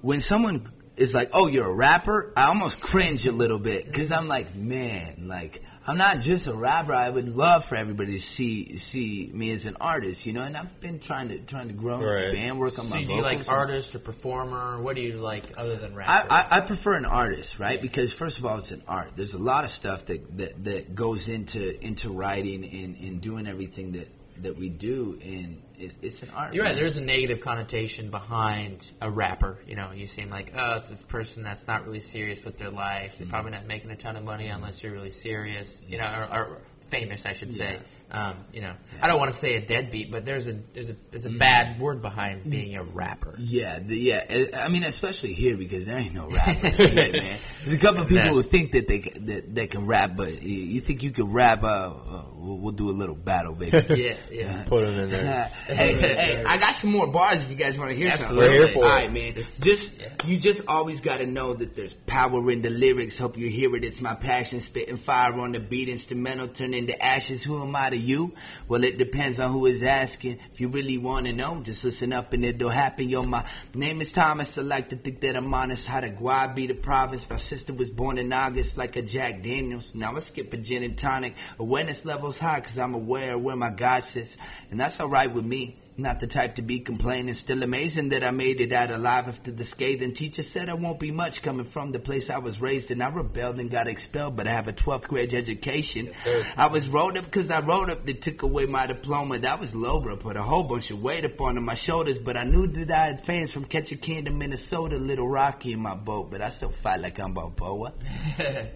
When someone is like, "Oh, you're a rapper," I almost cringe a little bit because I'm like, man, like I'm not just a rapper. I would love for everybody to see see me as an artist, you know. And I've been trying to trying to grow, Right. expand, work on So my do vocals. you like and- artist or performer? What do you like other than rap?" I. I, I prefer an artist, right? Because first of all, it's an art. There's a lot of stuff that that, that goes into into writing and, and doing everything that that we do, and it, it's an art. You're right. There's a negative connotation behind a rapper. You know, you seem like, oh, it's this person that's not really serious with their life. Mm-hmm. They're probably not making a ton of money unless you're really serious. You know, or, or famous, I should say. Um, you know, I don't want to say a deadbeat, but there's a there's a there's Mm-hmm. a bad word behind being a rapper. Yeah, the, yeah. I- mean, especially here because there ain't no rappers, shit, man. There's a couple of people who think that they that they can rap, but you, you think you can rap? Uh, uh we'll, we'll do a little battle, baby. Yeah, yeah. Put him in there. hey, hey, I got some more bars if you guys want to hear Absolutely. something. We're here for All it. right, man. Just you just always got to know that there's power in the lyrics. Hope you hear it. It's my passion, spitting fire on the beat, instrumental turn into ashes. Who am I to you? Well, it depends on who is asking. If you really want to know, just listen up and it'll happen. Yo, my name is Thomas. I like to think that I'm honest. Haida Gwaii be the province. My sister was born in August like a Jack Daniels. Now I skip a gin and tonic. Awareness levels high because I'm aware of where my God sits. And that's alright with me. Not the type to be complaining. Still amazing that I made it out alive after the scathing. Teacher said I won't be much coming from the place I was raised in. I rebelled and got expelled, but I have a 12th grade education. I was rolled up because I wrote up. They took away my diploma. That was low, bro. Put a whole bunch of weight up onto my shoulders, but I knew that I had fans from Ketchikan to Minnesota. Little Rocky in my boat, but I still fight like I'm Balboa.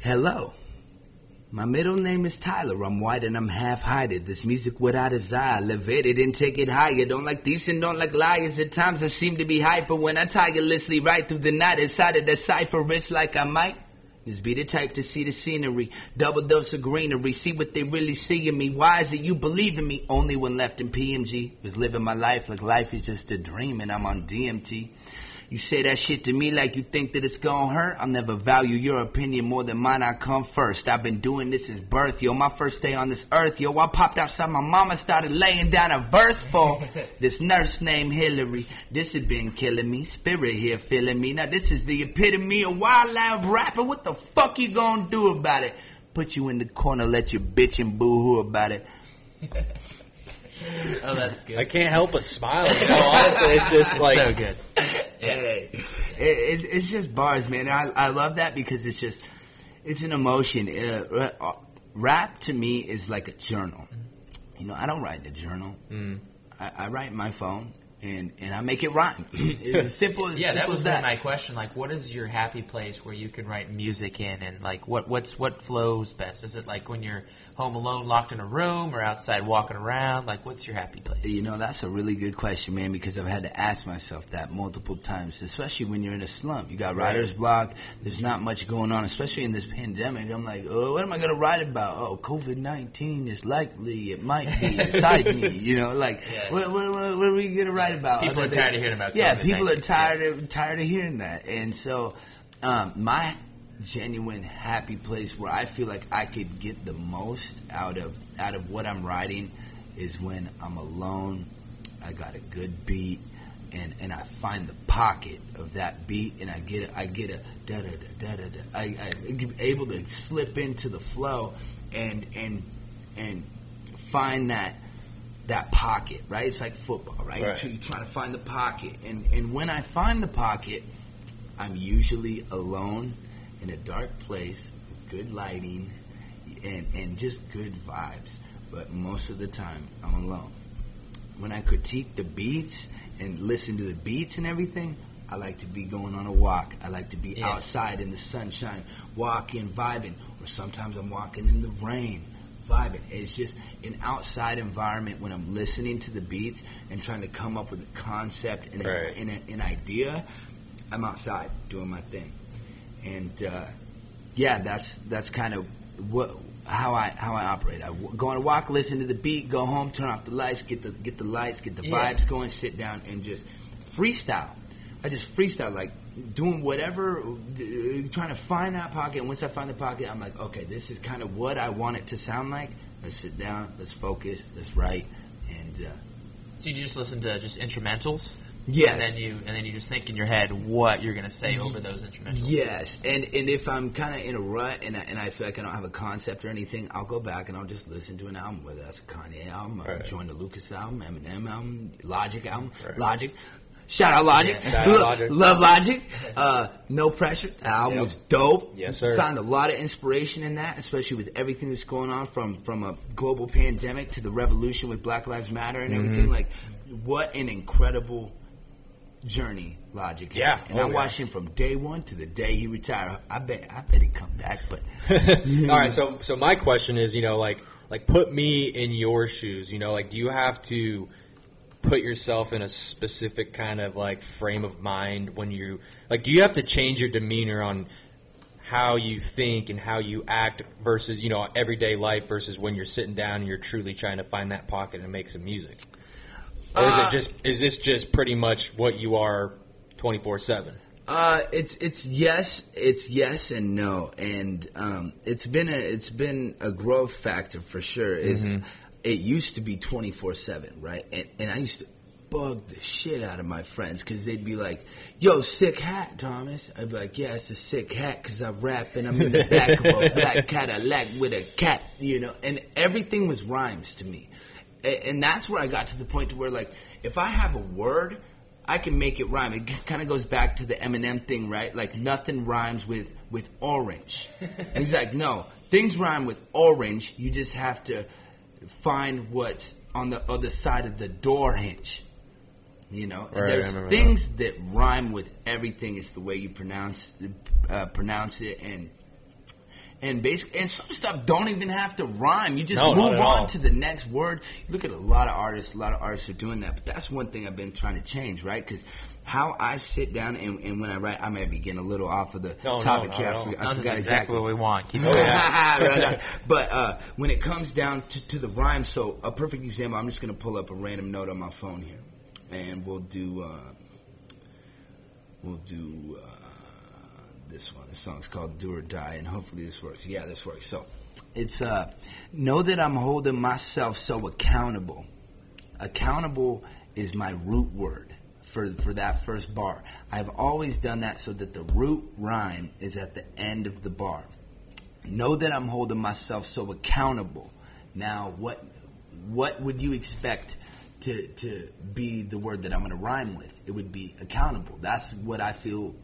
Hello. My middle name is Tyler. I'm white and I'm half Haida. This music without desire. Elevate it and take it higher. Don't like these and don't like liars. At times I seem to be hyper when I tirelessly ride through the night inside of the cipher. It's like I might. Just be the type to see the scenery. Double dose of greenery. See what they really see in me. Why is it you believe in me? Only when left in PMG. Was living my life like life is just a dream and I'm on DMT. You say that shit to me like you think that it's gonna hurt. I'll never value your opinion more than mine. I come first. I've been doing this since birth, yo. My first day on this earth, yo. I popped outside my mama, started laying down a verse for this nurse named Hillary. This has been killing me. Spirit here feeling me. Now this is the epitome of wild loud rapper. What the fuck you gonna do about it? Put you in the corner, let you bitch and boo hoo about it. oh, that's good. I can't help but smile. You know, honestly, it's just like so good. Hey, it, it, it's just bars, man. I I love that because it's just it's an emotion. Uh, ra- rap to me is like a journal. You know, I don't write in a journal. Mm. I, I write my phone and and I make it rhyme. it's as simple as Yeah, that was that. my question. Like, what is your happy place where you can write music in, and like, what what's what flows best? Is it like when you're home alone, locked in a room, or outside walking around? Like, what's your happy place? You know, that's a really good question, man, because I've had to ask myself that multiple times, especially when you're in a slump. You got Right. writer's block, there's not much going on, especially in this pandemic. I'm like, oh, what am I going to write about? Oh, COVID 19 is likely, it might be inside me. You know, like, Yeah. what, what, what, what are we going to write about? People are than- tired of hearing about Yeah, COVID-19. people are tired of, tired of hearing that. And so, um, my genuine happy place where I feel like I could get the most out of out of what I'm writing is when I'm alone. I got a good beat, and and I find the pocket of that beat, and I get a, I get a da da da da da da. I I'm able to slip into the flow, and and and find that that pocket, right? It's like football, right? Right. So you're trying to find the pocket, and and when I find the pocket, I'm usually alone in a dark place, with good lighting, and and just good vibes. but most of the time I'm alone. When I critique the beats and listen to the beats and everything, I like to be going on a walk. I like to be Yeah. outside in the sunshine, walking, vibing, or sometimes I'm walking in the rain, vibing. It's just an outside environment when I'm listening to the beats and trying to come up with a concept and, Right. a, and a, an idea. I'm outside doing my thing, and uh, yeah, that's that's kind of what how I how I operate. I w- go on a walk, listen to the beat, go home, turn off the lights, get the get the lights, get the Yeah. vibes going, sit down and just freestyle. I just freestyle like doing whatever, d- trying to find that pocket. And once I find the pocket, I'm like, okay, this is kind of what I want it to sound like. Let's sit down, let's focus, let's write, and uh, So you just listen to just instrumentals, Yeah. and then you and then you just think in your head what you're gonna say over those instrumentals. Yes, and and if I'm kind of in a rut and I, and I feel like I don't have a concept or anything, I'll go back and I'll just listen to an album, whether that's a Kanye album, or Right. Joyner Lucas album, Eminem album, Logic album, Right. Logic. Shout out Logic. Yeah. Shout out Logic. Love Logic. Uh, no pressure. The album Yep. was dope. Yes, sir. Found a lot of inspiration in that, especially with everything that's going on from from a global pandemic to the revolution with Black Lives Matter and Mhm. everything. Like, what an incredible journey Logic. Yeah. And Oh, I yeah. watched him from day one to the day he retired. I bet I bet he'd come back, but All right, so so my question is, you know, like like put me in your shoes. You know, like do you have to put yourself in a specific kind of like frame of mind when you like do you have to change your demeanor on how you think and how you act versus you know everyday life versus when you're sitting down and you're truly trying to find that pocket and make some music or is Uh, it just is this just pretty much what you are 24/7 Uh, it's it's yes, it's yes and no, and um, it's been a it's been a growth factor for sure. It's, Mhm. It used to be twenty four seven, right? And and I used to bug the shit out of my friends because they'd be like, "Yo, sick hat, Thomas." I'd be like, "Yeah, it's a sick hat because I rap and I'm in the back of a black Cadillac with a cat," you know. And everything was rhymes to me, A- and that's where I got to the point to where like, if I have a word. I can make it rhyme. It kind of goes back to the Eminem thing, right? Like nothing rhymes with with orange. And he's like, no, things rhyme with orange. You just have to find what's on the other side of the door hinge. You know, Right, there's things that. rhyme with everything. It's the way you pronounce uh, pronounce it, and and basically, and some stuff don't even have to rhyme. You just No, move on all. to the next word. You look at a lot of artists. A lot of artists are doing that, but that's one thing I've been trying to change, right? Because how I sit down and, and when I write, I may be getting a little off of the No, no, topic not here. at I I forgot is exactly what we want. Keep it going. right. But uh, when it comes down to, to the rhyme, so a perfect example, I'm just going to pull up a random note on my phone here, and we'll do uh, we'll do uh, this one. This song's called "Do or Die," and hopefully this works. Yeah, this works. So it's uh, know that I'm holding myself so accountable. Accountable is my root word for for that first bar. I've always done that so that the root rhyme is at the end of the bar. Know that I'm holding myself so accountable. Now, what what would you expect to to be the word that I'm going to rhyme with? It would be accountable. That's what I feel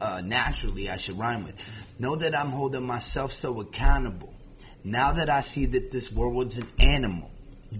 uh, naturally I should rhyme with. Know that I'm holding myself so accountable. Now that I see that this world's an animal,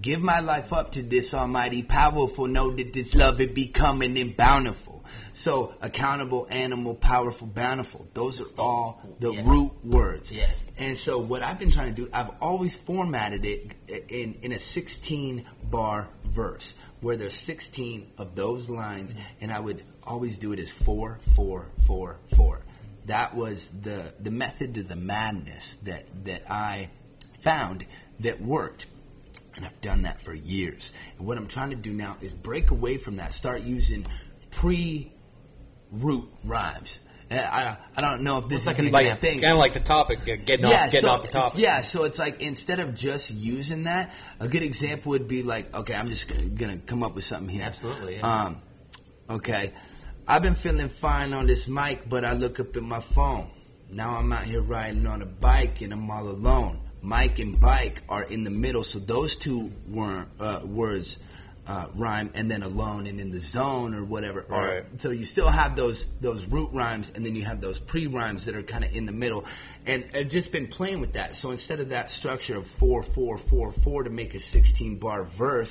give my life up to this almighty powerful. Know that this love it becoming and bountiful. So accountable, animal, powerful, bountiful. Those are all the Yeah. root words. Yes. And so what I've been trying to do, I've always formatted it in in a 16 bar verse where there's 16 of those lines, and I would always do it as four, four, four, four. That was the the method to the madness that that I found that worked. And I've done that for years. And what I'm trying to do now is break away from that. Start using pre root rhymes. I I don't know if this like is like thing. kind of like the topic uh, getting yeah, off getting so, off the topic Yeah, so it's like instead of just using that, a good example would be like, okay, I'm just gonna, gonna come up with something here. Absolutely, yeah. Um, okay, I've been feeling fine on this mic, but I look up at my phone. Now I'm out here riding on a bike and I'm all alone. Mic and bike are in the middle, so those two were, uh, words uh, rhyme and then alone and in the zone or whatever. Or, Right. so you still have those those root rhymes and then you have those pre rhymes that are kind of in the middle. And I've just been playing with that. So instead of that structure of four four four four to make a 16 bar verse,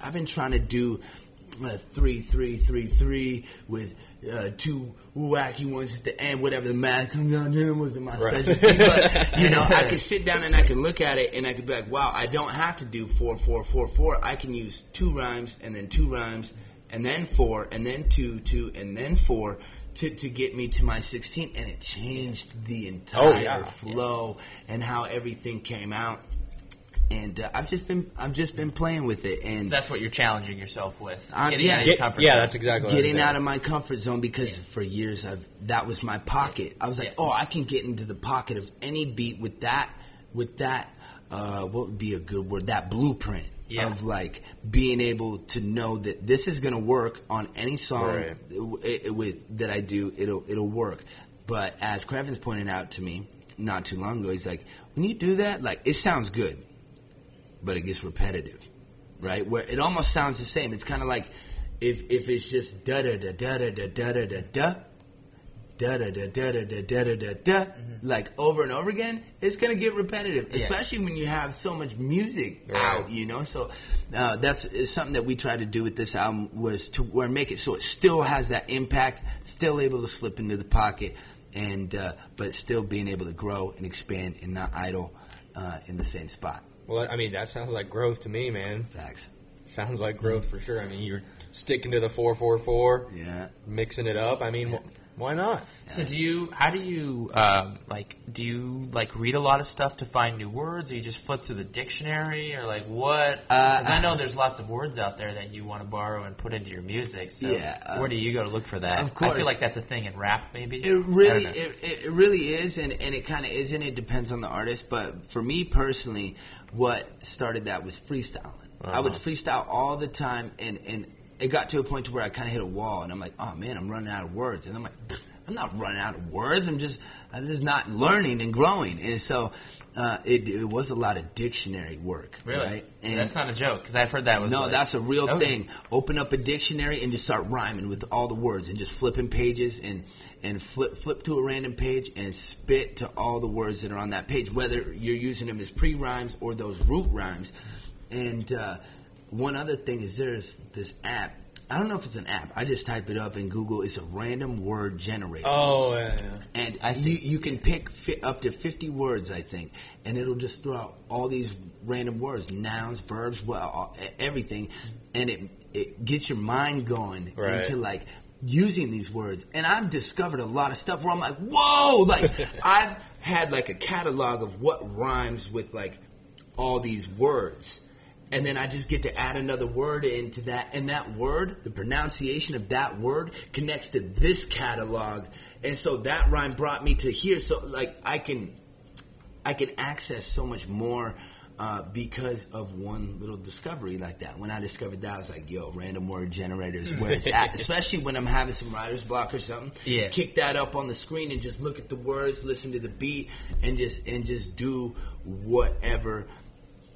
I've been trying to do uh, three three three three with uh, two wacky ones at the end. Whatever the math comes down to wasn't my Right. specialty, but you know I could sit down and I could look at it and I could be like, wow, I don't have to do four four four four. I can use two rhymes and then two rhymes and then four and then two two and then four. To, to get me to my 16 and it changed the entire Oh, yeah. flow and how everything came out and uh, I've just been I've just been playing with it and That's what you're challenging yourself with. Uh, Getting yeah. out of your comfort yeah, zone. that's exactly what I was getting out of my comfort zone because for years I've that was my pocket. I was like, Yeah. oh, I can get into the pocket of any beat with that with that uh what would be a good word? That blueprint Yeah. of like being able to know that this is going to work on any song Right. it, it, with that I do, it'll it'll work. But as Crevens pointed out to me not too long ago, he's like, when you do that, like it sounds good, but it gets repetitive, right? Where it almost sounds the same. It's kind of like if if it's just da da da da da da da da da da da da da da da da da da da like over and over again, it's gonna get repetitive, Yeah. especially when you have so much music Right. out, you know. So uh, that's is something that we tried to do with this album was to where make it so it still has that impact, still able to slip into the pocket, and uh, but still being able to grow and expand and not idle uh, in the same spot. Well, I mean, that sounds like growth to me, man. Facts. Sounds like growth for sure. I mean, you're sticking to the four four four, Yeah. mixing it up. I mean, wh- why not? So do you? How do you um, like? Do you like read a lot of stuff to find new words, or you just flip through the dictionary, or like what? 'Cause I know there's lots of words out there that you want to borrow and put into your music. So Yeah, uh, where do you go to look for that? of course. I feel like that's a thing in rap, maybe. It really, it, it it really is, and and it kind of isn't. It depends on the artist, but for me personally, what started that was freestyling. I would Uh-huh. freestyle all the time, and and it got to a point to where I kind of hit a wall, and I'm like, oh man, I'm running out of words, and I'm like, I'm not running out of words. I'm just I'm just not learning and growing, and so uh, it it was a lot of dictionary work, really. right? And that's not a joke because I've heard that was. no, like- that's a real Okay. thing. Open up a dictionary and just start rhyming with all the words and just flipping pages and and flip flip to a random page and spit to all the words that are on that page, whether you're using them as pre rhymes or those root rhymes. And uh, one other thing is there's this app. I don't know if it's an app. I just type it up in Google. It's a random word generator. Oh, yeah, yeah. And you, you can pick fi- up to 50 words, I think, and it'll just throw out all these random words, nouns, verbs, well, all- e- everything, and it it gets your mind going Right. into like using these words. And I've discovered a lot of stuff where I'm like, whoa! Like I've had like a catalog of what rhymes with like all these words. And then I just get to add another word into that, and that word, the pronunciation of that word, connects to this catalog, and so that rhyme brought me to here. So like I can, I can access so much more uh, because of one little discovery like that. When I discovered that, I was like, "Yo, random word generator is where it's at." Especially when I'm having some writer's block or something. Yeah. Kick that up on the screen and just look at the words, listen to the beat, and just and just do whatever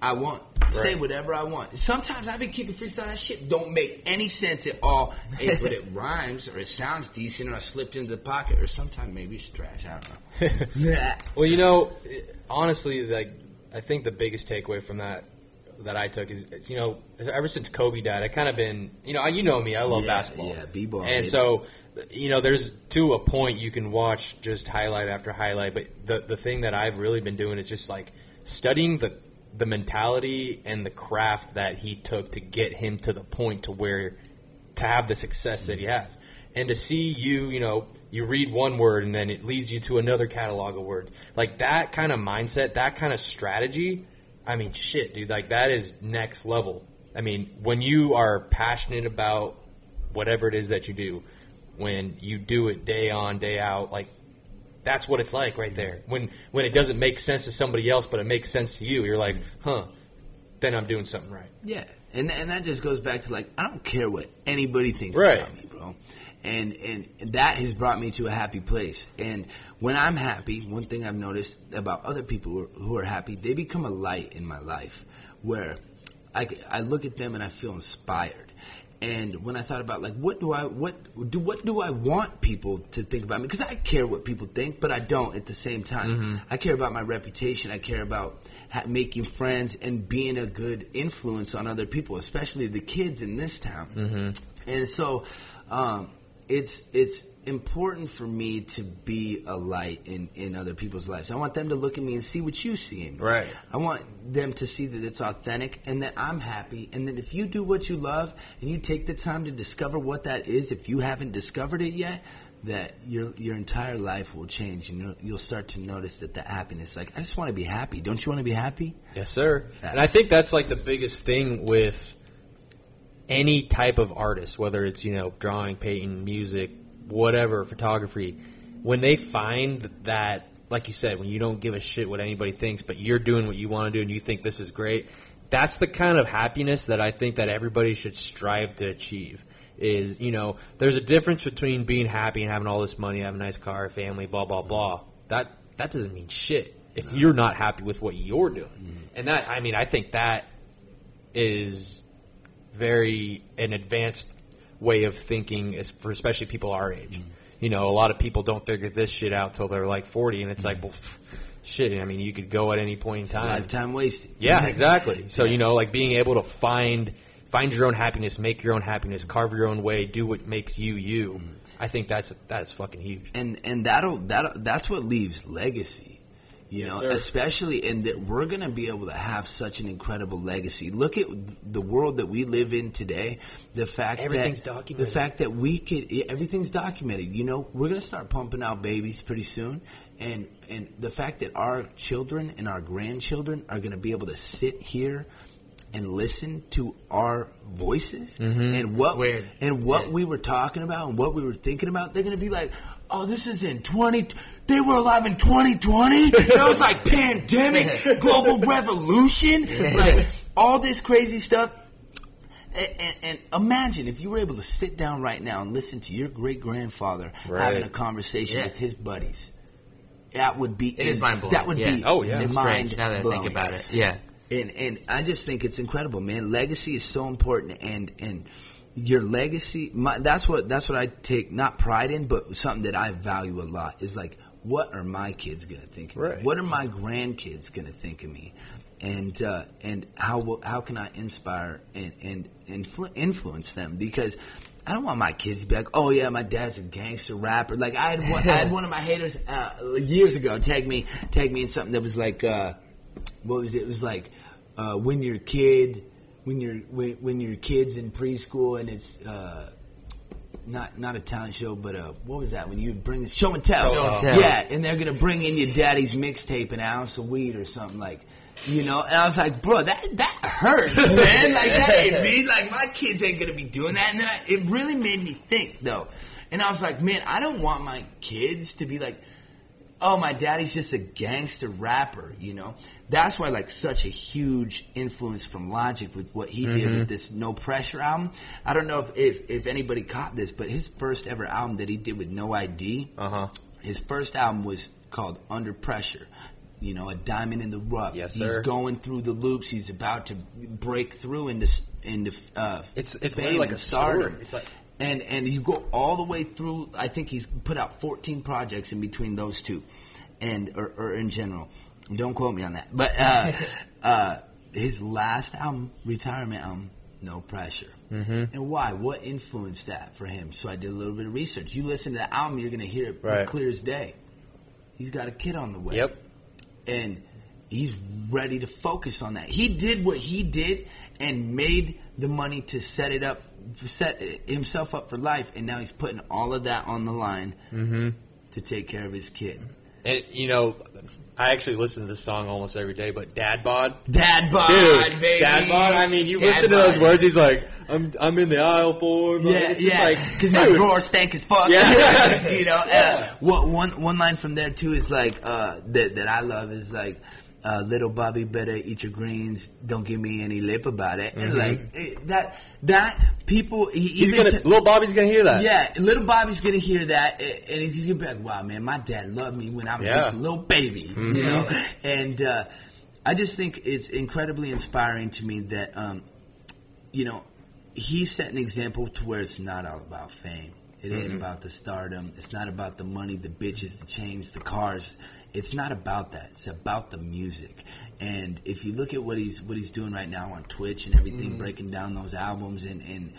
I want. Say whatever I want. Sometimes I've been kicking freestyle. That shit don't make any sense at all, but it rhymes or it sounds decent, or I slipped into the pocket, or sometimes maybe it's trash. I don't know. Well, you know, honestly, like I think the biggest takeaway from that that I took is, is, you know, ever since Kobe died, I kind of been, you know, you know me, I love Yeah, basketball. yeah, b-ball, And baby. so, you know, there's to a point you can watch just highlight after highlight, but the the thing that I've really been doing is just like studying the the mentality and the craft that he took to get him to the point to where to have the success that he has. And to see you, you know, you read one word and then it leads you to another catalog of words. Like that kind of mindset, that kind of strategy, I mean, shit, dude, like that is next level. I mean, when you are passionate about whatever it is that you do, when you do it day on, day out, like that's what it's like right there. When when it doesn't make sense to somebody else, but it makes sense to you, you're like, huh, then I'm doing something right. Yeah, and and that just goes back to like I don't care what anybody thinks Right. about me, bro. And and that has brought me to a happy place. And when I'm happy, one thing I've noticed about other people who are, who are happy, they become a light in my life. Where I, I look at them and I feel inspired. And when I thought about like what do I what do what do I want people to think about me because I care what people think but I don't at the same time Mm-hmm. I care about my reputation I care about ha- making friends and being a good influence on other people especially the kids in this town Mm-hmm. and so um, it's it's important for me to be a light in in other people's lives I want them to look at me and see what you see in me Right. I want them to see that it's authentic and that I'm happy and that if you do what you love and you take the time to discover what that is if you haven't discovered it yet that your your entire life will change and you'll, you'll start to notice that the happiness like I just want to be happy don't you want to be happy Yes, sir. And I think that's like the biggest thing with any type of artist, whether it's you know drawing, painting, music, whatever, photography. When they find that, like you said, when you don't give a shit what anybody thinks, but you're doing what you want to do and you think this is great, that's the kind of happiness that I think that everybody should strive to achieve. Is you know, there's a difference between being happy and having all this money, having a nice car, family, blah blah blah. That that doesn't mean shit if you're not happy with what you're doing. Mm-hmm. And that I mean, I think that is very an advanced way of thinking, as for especially people our age. Mm-hmm. You know, a lot of people don't figure this shit out till they're like 40, and it's like, mm-hmm. well, shit. I mean, you could go at any point in time. lifetime wasted Yeah, exactly. So you know, like being able to find find your own happiness, make your own happiness, carve your own way, do what makes you you. Mm-hmm. I think that's that's fucking huge. and and that'll that that's what leaves legacy you Yes, know sir. especially in that we're going to be able to have such an incredible legacy look at the world that we live in today the fact Everything's that documented. the fact that we could everything's documented you know we're going to start pumping out babies pretty soon and and the fact that our children and our grandchildren are going to be able to sit here and listen to our voices Mhm. and what Weird. and what we were talking about and what we were thinking about, they're going to be like, oh, this is in 20. They were alive in 2020. It was like pandemic, global revolution, like all this crazy stuff. And, and, and imagine if you were able to sit down right now and listen to your great grandfather Right. having a conversation Yeah. with his buddies. That would be It is mind blowing. That would yeah. be Oh, yeah. It's mind strange now that I think about it. Yeah. And and I just think it's incredible, man. Legacy is so important, and and your legacy. My, that's what that's what I take not pride in, but something that I value a lot is like, what are my kids gonna think? Of me? What are my grandkids gonna think of me? And uh, and how will, how can I inspire and and influ- influence them? Because I don't want my kids to be like, oh yeah, my dad's a gangster rapper. Like I had one, I had one of my haters uh, years ago tag me tag me in something that was like. Uh, what was it? It was like uh, when your kid, when you're when, when your kid's in preschool and it's uh, not not a talent show, but uh, what was that? When you bring the show and tell, Show and tell. yeah, and they're gonna bring in your daddy's mixtape, and an ounce of weed or something like. You know, and I was like, bro, that that hurts, man. Like that ain't me. Like my kids ain't gonna be doing that. And then I, it really made me think, though. And I was like, man, I don't want my kids to be like, oh, my daddy's just a gangster rapper, you know? That's why, like, such a huge influence from Logic with what he did Mhm. with this No Pressure album. I don't know if, if, if anybody caught this, but his first ever album that he did with No ID, Uh huh. his first album was called Under Pressure. You know, a diamond in the rough. Yes, sir. He's going through the loops. He's about to break through into into uh, It's it's fame like a stardom. sword. It's like And and you go all the way through. I think he's put out 14 projects in between those two, and or, or in general. Don't quote me on that. But uh, uh, his last album, retirement album, No Pressure. mm-hmm. And why? What influenced that for him? So I did a little bit of research. You listen to the album, you're gonna hear it Right. clear as day. He's got a kid on the way Yep. and he's ready to focus on that. He did what he did and made the money to set it up, set himself up for life, and now he's putting all of that on the line Mm-hmm. to take care of his kid. And you know, I actually listen to this song almost every day. But Dad Bod, Dad bod, dude, baby. Dad Bod. I mean, you Dad listen to those words. He's like, I'm I'm in the aisle for. Yeah, it's just yeah. like, Because my dude, drawer stank as fuck. Yeah. you know. Yeah. Uh, what one one line from there too is like uh, that that I love is like. Uh, little Bobby, better eat your greens. Don't give me any lip about it. And Mhm. like it, that, that people. He, He's gonna, t- little Bobby's gonna hear that. Yeah, little Bobby's gonna hear that, and he's gonna be like, "Wow, man, my dad loved me when I was Yeah. just a little baby," you Mhm. know. And uh, I just think it's incredibly inspiring to me that, um, you know, he set an example to where it's not all about fame. It ain't Mhm. about the stardom. It's not about the money, the bitches, the chains, the cars. It's not about that. It's about the music. And if you look at what he's what he's doing right now on Twitch and everything, Mhm. breaking down those albums and and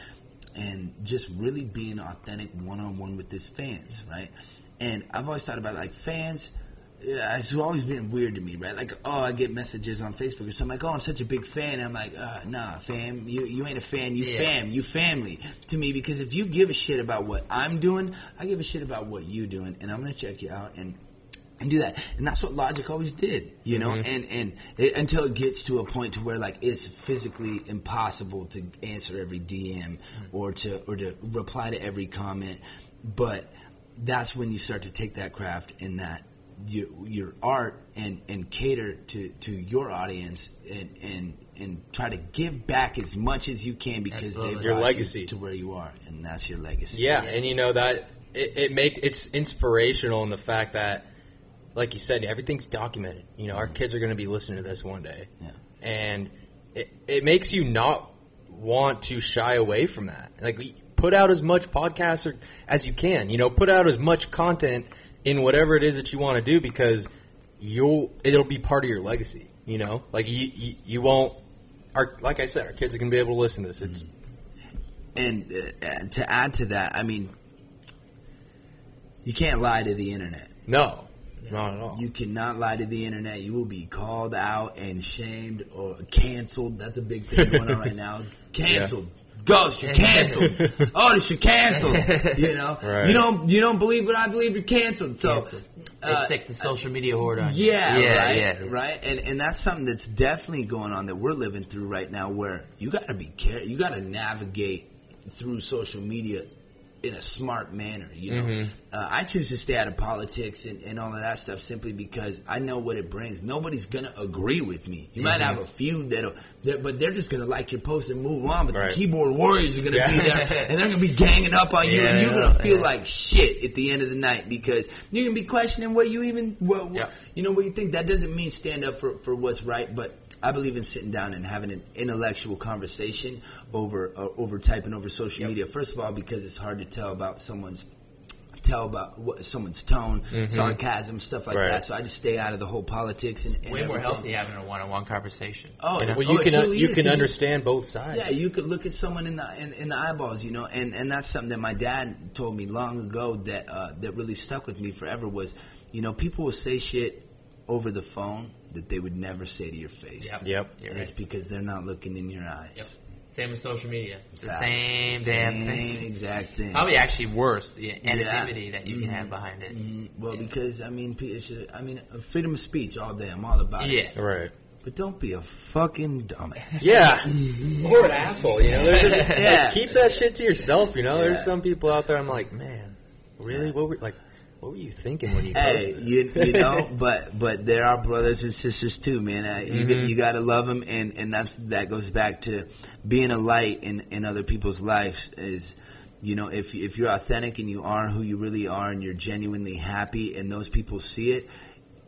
and just really being authentic one on one with his fans, right? And I've always thought about like fans. Yeah, it's always been weird to me, right? Like, oh, I get messages on Facebook or something like, oh, I'm such a big fan. And I'm like, uh, nah, fam, you you ain't a fan, you Yeah. fam, you family to me. Because if you give a shit about what I'm doing, I give a shit about what you doing, and I'm gonna check you out and and do that. And that's what Logic always did, you know. Mhm. And and it, until it gets to a point to where like it's physically impossible to answer every DM or to or to reply to every comment, but that's when you start to take that craft and that your your art and and cater to to your audience and and and try to give back as much as you can because Absolutely. they've Your brought you legacy. to where you are and that's your legacy Yeah, Yeah. and you know that it, it make it's inspirational in the fact that, like you said, everything's documented. You know, our kids are going to be listening to this one day, yeah and it it makes you not want to shy away from that. Like, put out as much podcasts or- as you can. You know, put out as much content in whatever it is that you want to do because you'll it'll be part of your legacy. You know, like you you, you won't. Our like I said, our kids are going to be able to listen to this. It's and uh, and to add to that i mean you can't lie to the internet no, not at all. You cannot lie to the internet. You will be called out and shamed or canceled. That's a big thing going on right now. Canceled. Ghost, you're canceled. oh, this you're canceled. You know, Right. you don't you don't believe what I believe. You're canceled. So, Canceled. uh, they stick the social media horde on you. yeah, yeah, right, yeah. right, and and that's something that's definitely going on that we're living through right now, where you got to be care, you got to navigate through social media in a smart manner. You know, Mhm. uh, I choose to stay out of politics and, and all of that stuff simply because I know what it brings. Nobody's gonna agree with me. You might Mhm. have a few that'll, that, but they're just gonna like your post and move on. But Right. the keyboard warriors are gonna Yeah. be there, and they're gonna be ganging up on you, and you're gonna feel yeah. like shit at the end of the night because you're gonna be questioning what you even what, what you know what you think. That doesn't mean stand up for for what's right, but I believe in sitting down and having an intellectual conversation over uh, over typing over social Yep. media. First of all, because it's hard to tell about someone's tell about what someone's tone, Mhm. sarcasm, stuff like Right. that. So I just stay out of the whole politics and, and Way more everything. healthy having a one-on-one conversation. Oh, And, well, oh, you it can truly you is, can 'cause understand both sides. yeah, you could look at someone in the in, in the eyeballs, you know, and and that's something that my dad told me long ago that uh, that really stuck with me forever was, you know, people will say shit over the phone that they would never say to your face. Yep. Yep. And right. it's because they're not looking in your eyes. Yep. Same with social media. It's the Facts. same damn thing. Same exact thing. Probably actually worse, the Yeah. anonymity that you can Mhm. have behind it. Mhm. Well, Yeah. because I mean, pe- it I mean, uh, freedom of speech all day. I'm all about it. Yeah. Right. But don't be a fucking dumbass. Yeah. or an asshole. You know. Just- Yeah. like, keep that shit to yourself. You know. Yeah. There's some people out there. I'm like, man, really? What were like? What were you thinking when you Hey, you you know, but but there are brothers and sisters too, man. Uh, you Mhm. you got to love them, and and that's that goes back to being a light in in other people's lives. Is you know, if if you're authentic and you are who you really are, and you're genuinely happy, and those people see it,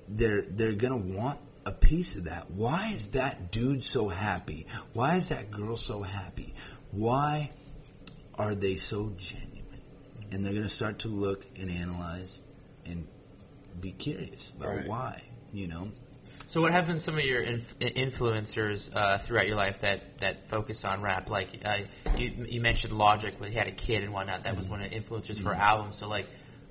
they're they're gonna want a piece of that. Why is that dude so happy? Why is that girl so happy? Why are they so genuine? And they're gonna start to look and analyze and be curious about Right. why. You know, So what have been some of your inf- influencers uh, throughout your life that, that focus on rap? Like uh, you, you mentioned Logic, where he had a kid and whatnot. That was one of the influencers for albums. So like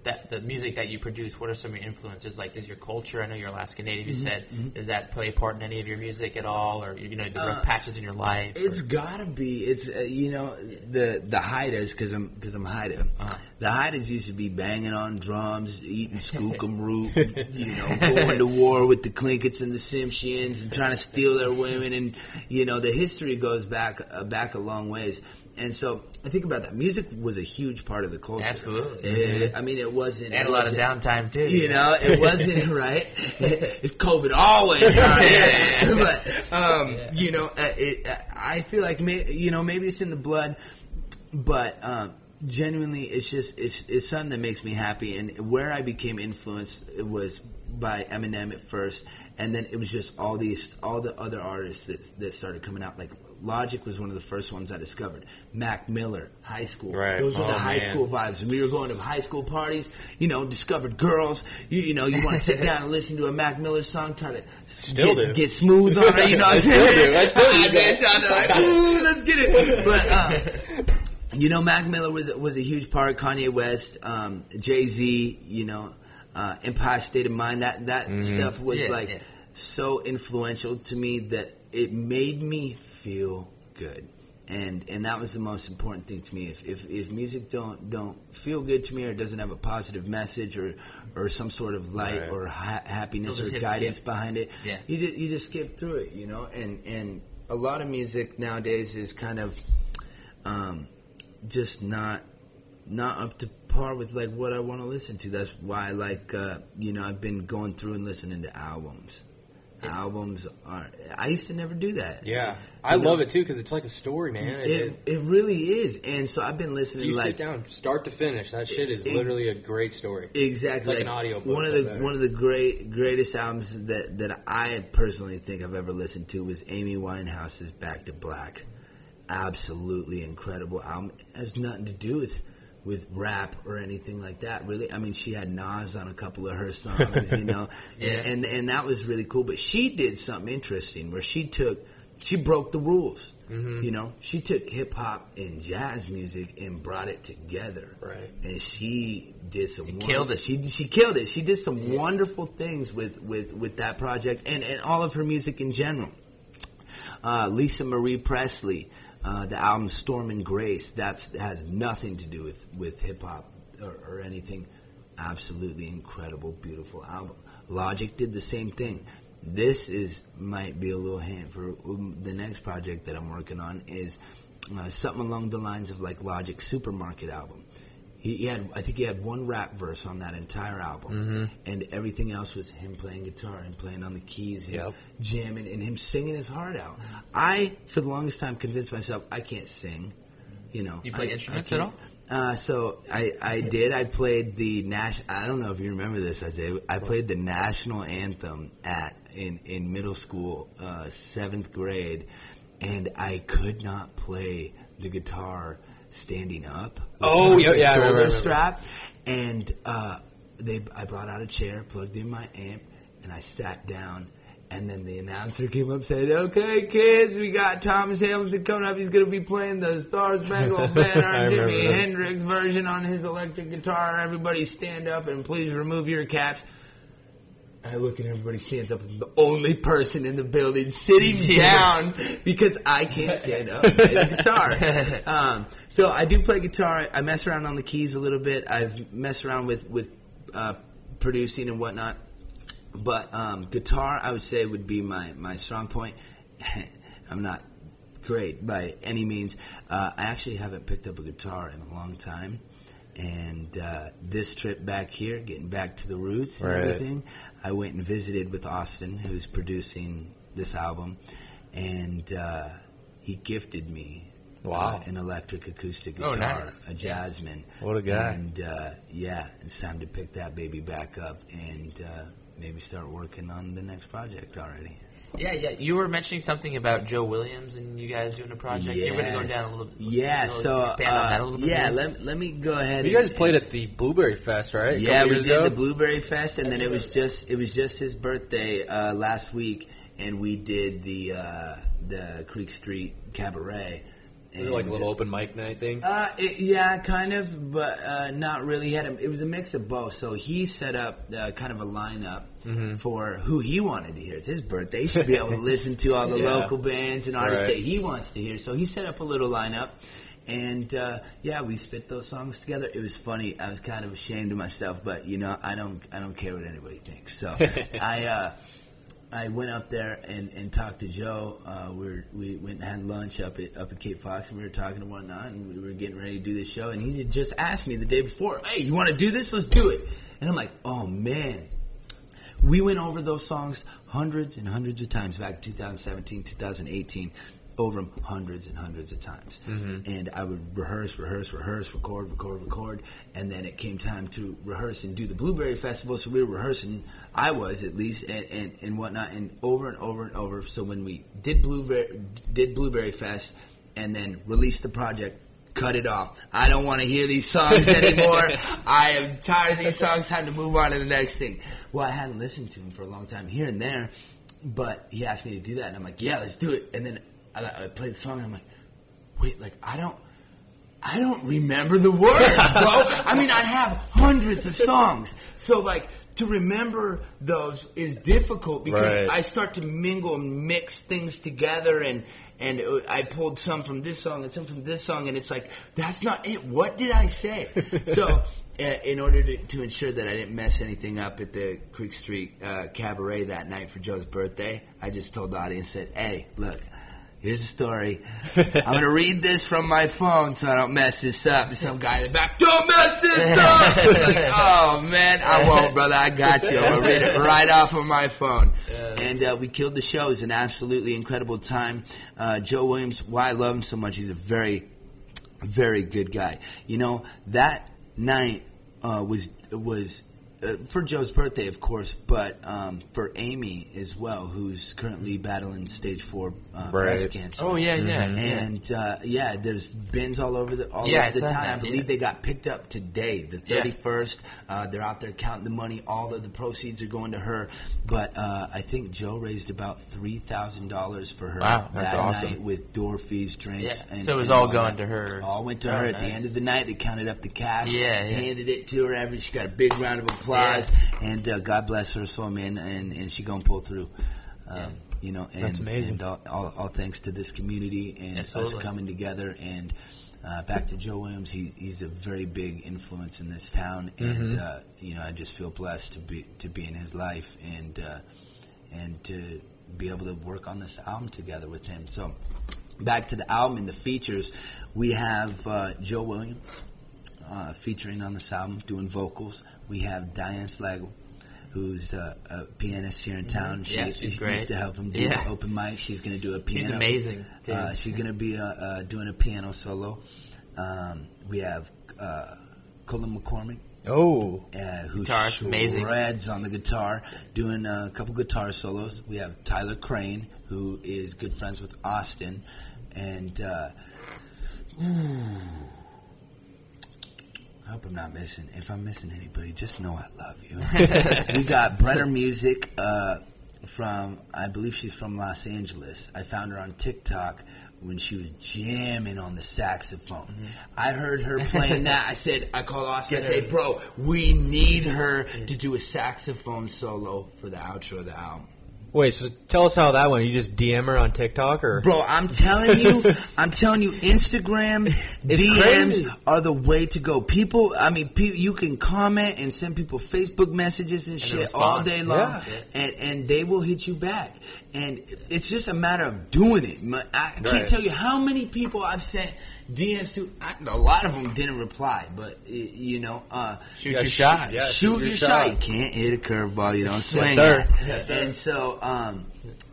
that the music that you produce, what are some of your influences? Like does your culture? I know you're Alaska Native. You Mhm, said mhm. does that play a part in any of your music at all, or you know the rough Uh, patches in your life? it's or, gotta be. It's uh, you know the the Haidas because I'm because I'm Haida. uh, The Haidas used to be banging on drums, eating skookum root, you know, going to war with the Tlingits and the Tsimshians and trying to steal their women, and you know the history goes back uh, back a long ways. And so I think about that. Music was a huge part of the culture. Absolutely. Uh, I mean, it wasn't. had a lot of downtime too. You know, it wasn't right. It's COVID always, right? Yeah. but um, Yeah. you know, uh, it, uh, I feel like may, you know maybe it's in the blood, but um, genuinely, it's just it's it's something that makes me happy. And where I became influenced it was by Eminem at first, and then it was just all these all the other artists that that started coming out. Like Logic was one of the first ones I discovered. Mac Miller, High School. Right. Those were Oh, the high man. school vibes. And we were going to high school parties. You know, discovered girls. You you know, you want to sit down and listen to a Mac Miller song, try to Still get, do. get smooth on it. You know, what I'm still saying? I still do I sounded like, ooh, let's get it. But. Uh, you know, Mac Miller was was a huge part. Kanye West, um, Jay Z, you know, uh, Empire State of Mind. That that Mhm. stuff was Yeah, like yeah. so influential to me that it made me feel good. And and that was the most important thing to me. If if if music don't don't feel good to me or doesn't have a positive message or or some sort of light Right. or ha- happiness or guidance yeah. behind it, Yeah. you just you just skip through it, you know. And and a lot of music nowadays is kind of um, just not not up to par with like what I want to listen to. That's why like uh, you know I've been going through and listening to albums. Albums are. I used to never do that. Yeah, I You know, love it too because it's like a story, man. It, It it really is, and so I've been listening you like sit down, start to finish. That shit is It- literally a great story. Exactly. It's like an audiobook, One of the better. one of the great greatest albums that that I personally think I've ever listened to was Amy Winehouse's Back to Black. Absolutely incredible album. It has nothing to do with with rap or anything like that. Really, I mean, she had Nas on a couple of her songs, you know, Yeah. and and that was really cool. But she did something interesting where she took she broke the rules. Mhm. You know, she took hip hop and jazz music and brought it together Right. and she did some She killed it. She she killed it. She did some wonderful things with with with that project and and all of her music in general. Uh, Lisa Marie Presley, uh, the album Storm and Grace. That's has nothing to do with with hip hop or, or anything. Absolutely incredible, beautiful album. Logic did the same thing. This is might be a little hint for um, the next project that I'm working on is uh, something along the lines of like Logic Supermarket album. He, he had, I think he had one rap verse on that entire album, and everything else was him playing guitar and playing on the keys, him Yep. jamming, and him singing his heart out. I, for the longest time, convinced myself I can't sing. You know, You play I- I instruments at can't- all? Uh, so I I did. I played the Nash. I don't know if you remember this. I did. I played the national anthem at in in middle school, uh, seventh grade, and I could not play the guitar standing up. Oh, yeah, yeah, I remember, I strap. And uh, they, I brought out a chair, plugged in my amp, and I sat down. And then the announcer came up and said, "Okay, kids, we got Thomas Hamilton coming up. He's going to be playing the Star Spangled Banner Jimi. Hendrix version on his electric guitar. Everybody stand up and please remove your caps." I look and everybody stands up. I'm the only person in the building sitting down because I can't stand up and play the guitar. Um, so I do play guitar. I mess around on the keys a little bit. I've messed around with with uh, producing and whatnot. But um, guitar, I would say, would be my my strong point. I'm not great by any means. Uh, I actually haven't picked up a guitar in a long time. And uh, this trip back here, getting back to the roots and Right. everything, I went and visited with Austin, who's producing this album, and uh, he gifted me Wow. uh, an electric acoustic Oh, guitar, nice. a Jasmine. What a guy. And uh, yeah, it's time to pick that baby back up and uh, maybe start working on the next project already. Yeah, yeah. You were mentioning something about Joe Williams and you guys doing a project. You're going to go down a little. Yeah, you know, so expand on that a uh, little bit. yeah, more? let, let me go ahead. You guys and- played at the Blueberry Fest, right? Yeah, we did ago? the Blueberry Fest, and then it was just it was just his birthday uh, last week, and we did the uh, the Creek Street Cabaret. Was it like a little open mic night thing? Uh, it, yeah, kind of, but uh, not really. He had a, it was a mix of both. So he set up uh, kind of a lineup Mhm. for who he wanted to hear. It's his birthday. He should be able to listen to all the Yeah. local bands and artists Right. that he wants to hear. So he set up a little lineup. And uh yeah, we spit those songs together. It was funny. I was kind of ashamed of myself, but you know, I don't I don't care what anybody thinks. So I uh I went up there and, and talked to Joe. Uh, we were, we went and had lunch up at up at Cape Fox, and we were talking and whatnot, and we were getting ready to do the show. And he had just asked me the day before, "Hey, you want to do this? Let's do it." And I'm like, "Oh man." We went over those songs hundreds and hundreds of times back in 2017, 2018, over them hundreds and hundreds of times. Mhm. And I would rehearse, rehearse, rehearse, record, record, record, and then it came time to rehearse and do the Blueberry Festival. So we were rehearsing. I was at least, and and, and whatnot, and over and over and over. So when we did Blueberry did Blueberry Fest, and then released the project. Cut it off. I don't want to hear these songs anymore. I am tired of these songs. Time to move on to the next thing. Well, I hadn't listened to him for a long time here and there, but he asked me to do that, and I'm like, yeah, let's do it. And then I, I played the song, and I'm like, wait, like I don't, I don't remember the words, bro. I mean, I have hundreds of songs, so like to remember those is difficult because Right. I start to mingle and mix things together, and and uh, I pulled some from this song and some from this song, and it's like that's not it. What did I say? so. Uh, in order to, to ensure that I didn't mess anything up at the Creek Street uh, Cabaret that night for Joe's birthday, I just told the audience, said, "Hey, look, Here's a story. I'm gonna read this from my phone so I don't mess this up. And some guy in the back, don't mess this up. like, oh man, I won't, brother. I got you. I'm gonna read it right off of my phone. And uh, we killed the show. It was an absolutely incredible time. Uh, Joe Williams, why I love him so much, he's a very, very good guy. You know that night uh, was was uh, for Joe's birthday, of course, but um, for Amy as well, who's currently battling stage four uh, Right. breast cancer. Oh yeah, yeah, Mhm. And uh, yeah, there's bins all over the all Yeah, over the saw town. that, I believe yeah. they got picked up today, the Yeah. 31st. Uh, they're out there counting the money. All of the proceeds are going to her. But uh, I think Joe raised about three thousand dollars for her Wow, that's that awesome. night with door fees, drinks. Yeah, And, so it was and all that. going to her. All went to Oh, her at the end of the night. They counted up the cash. Yeah, yeah. Handed it to her. Every she got a big round of applause. And uh, God bless her soul, man. And and she gonna pull through. Um, Yeah. You know, and, That's amazing. And all, all, all thanks to this community and Absolutely. us coming together. And uh, back to Joe Williams, he, he's a very big influence in this town, and Mhm. uh, you know, I just feel blessed to be to be in his life and uh, and to be able to work on this album together with him. So, back to the album and the features, we have uh, Joe Williams uh, featuring on this album, doing vocals. We have Diane Slagle, who's uh, a pianist here in town. She Mm-hmm. Yeah, she's used great. to help him do Yeah. open mic. She's going to do a piano. She's amazing. Too. Uh, she's going to be uh, uh, doing a piano solo. Um, we have uh, Colin McCormick, Oh, uh, who Guitarist, amazing. shreds on the guitar, doing uh, a couple guitar solos. We have Tyler Crane, who is good friends with Austin, and uh, ooh, I hope I'm not missing. If I'm missing anybody, just know I love you. we got Brenner Music uh, from, I believe she's from Los Angeles. I found her on TikTok when she was jamming on the saxophone. I heard her playing that. I said, I called Austin. I Get her. said, bro, we need her to do a saxophone solo for the outro of the album. Wait. So tell us how that went. You just DM her on TikTok or? Bro, I'm telling you, I'm telling you, Instagram DMs crazy. are the way to go. People, I mean, pe- you can comment and send people Facebook messages and, And shit all day long, Yeah. and and they will hit you back. And it's just a matter of doing it. I can't Right. tell you how many people I've sent DMs to. I, a lot of them didn't reply, but y- you know, uh, Shoot your shoot- shot. yeah. shoot, your your shot. You can't hit a curveball. You don't swing. sir. Yes, sir. And so, um,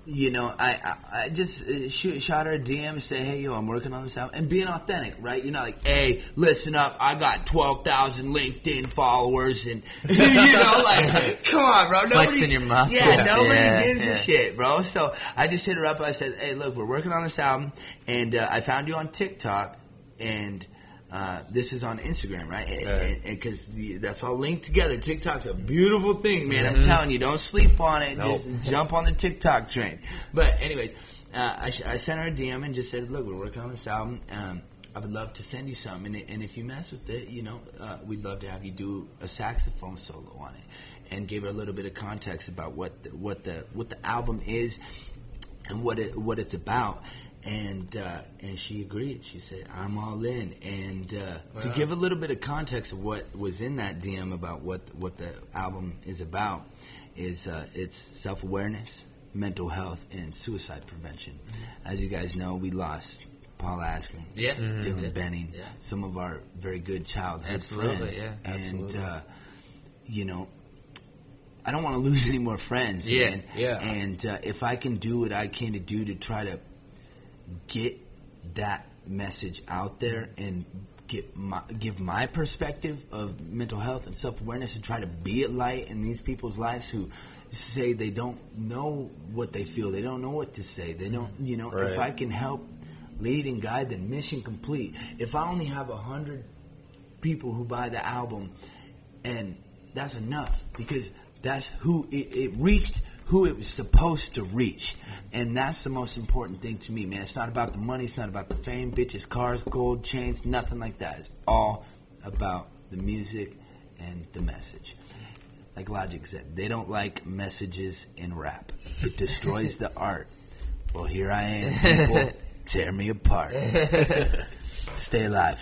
you know, I I, I just uh, shoot shot her a DM and say, hey, yo, I'm working on this album, and being authentic, right? You're not like, hey, listen up, I got twelve thousand LinkedIn followers, and you know, like, come on, bro, nobody, Flexing your muscle. yeah, Yeah. nobody Yeah, gives yeah. a shit, bro. So I just hit her up. I said, hey, look, we're working on this album, and uh, I found you on TikTok, and uh, this is on Instagram, right? Right. Because that's all linked together. TikTok's a beautiful thing, man. I'm Mhm. telling you, don't sleep on it. Nope. Just jump on the TikTok train. But anyway, uh, I, I sent her a DM and just said, look, we're working on this album. Um, I would love to send you some, and, and if you mess with it, you know, uh, we'd love to have you do a saxophone solo on it, and give her a little bit of context about what the, what the what the album is and what it what it's about. And uh, and she agreed. She said, "I'm all in." And uh, to give a little bit of context of what was in that DM about what what the album is about, is uh, it's self awareness, mental health, and suicide prevention. As you guys know, we lost Paul Askren, Yeah. Mhm. Dylan Yeah. Benning, Yeah. some of our very good childhood Absolutely, friends. yeah, and absolutely. uh, you know, I don't want to lose any more friends. Yeah, man. yeah. And uh, if I can do what I can to do to try to get that message out there and get my, give my perspective of mental health and self awareness and try to be a light in these people's lives who say they don't know what they feel, they don't know what to say, they don't, you know, Right. if I can help lead and guide, then mission complete. If I only have a hundred people who buy the album, and that's enough because that's who it, it reached who it was supposed to reach. And that's the most important thing to me man. It's not about the money. It's not about the fame bitches cars gold chains nothing like that. It's all about the music and the message. Like logic said they don't like messages in rap. It destroys the art. Well here i am people. Tear me apart. Stay alive.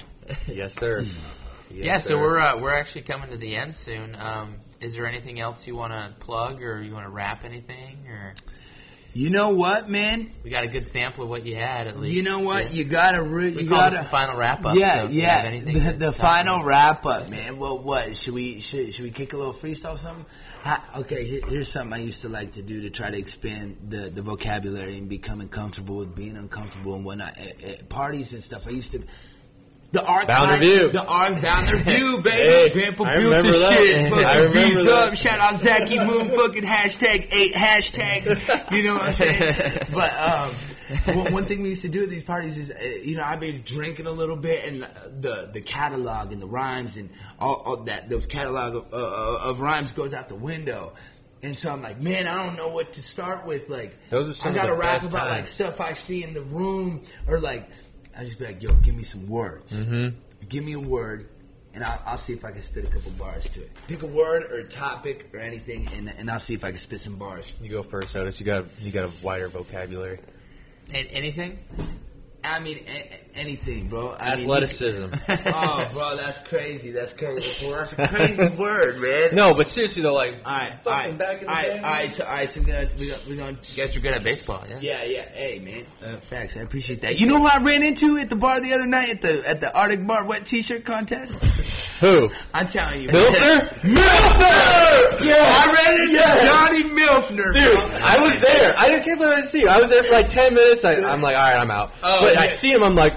Yes, sir. Hmm. Yes, yeah, so we're uh, we're actually coming to the end soon. Um, is there anything else you want to plug, or you want to wrap anything, or you know what man we got a good sample of what you had at least. You know what? Yeah. You gotta re- we you call gotta this the final wrap up. yeah, so yeah. The, the final wrap up, man. Well, what should we should should we kick a little freestyle or something? Ha, okay, here, here's something I used to like to do to try to expand the the vocabulary and becoming comfortable with being uncomfortable and whatnot at, at parties and stuff. I used to. The archive, Bound Review. the arc down the review, baby. Hey, Grandpa I built remember the that. shit. Fucking I remember that. up. Shout out Zachy Moon. Fucking hashtag eight hashtag. You know what I'm saying? But um, one, one thing we used to do at these parties is, uh, you know, I'd be drinking a little bit, and the the catalog and the rhymes and all, all that those catalog of, uh, of rhymes goes out the window. And so I'm like, man, I don't know what to start with. Like, Those are some I gotta rap about times. like stuff I see in the room, or like, I just be like, yo, give me some words. Mm-hmm. Give me a word, and I'll, I'll see if I can spit a couple bars to it. Pick a word or a topic or anything, and and I'll see if I can spit some bars. You go first, Otis. You got you got a wider vocabulary. A- anything? I mean, a- a- anything, bro. I mean, Athleticism. oh, bro, that's crazy. That's crazy. Well, that's a crazy word, man. no, but seriously though, like All right, all Fucking right, back in the all right, day, all right. So, all right. So we're gonna we're gonna, we're gonna You guys are good at baseball, yeah. Yeah, yeah. Hey, man. Uh, facts. I appreciate that. You know who I ran into at the bar the other night at the at the Arctic Bar wet T-shirt contest? who? I'm telling you, Milfner? Milfner. Yeah, I ran into Yeah. Johnny Milfner. Dude, bro. I was there. I didn't can't believe I didn't see you. I was there for like ten minutes. I, I'm like, all right, I'm out. Oh, but yeah. I see him. I'm like,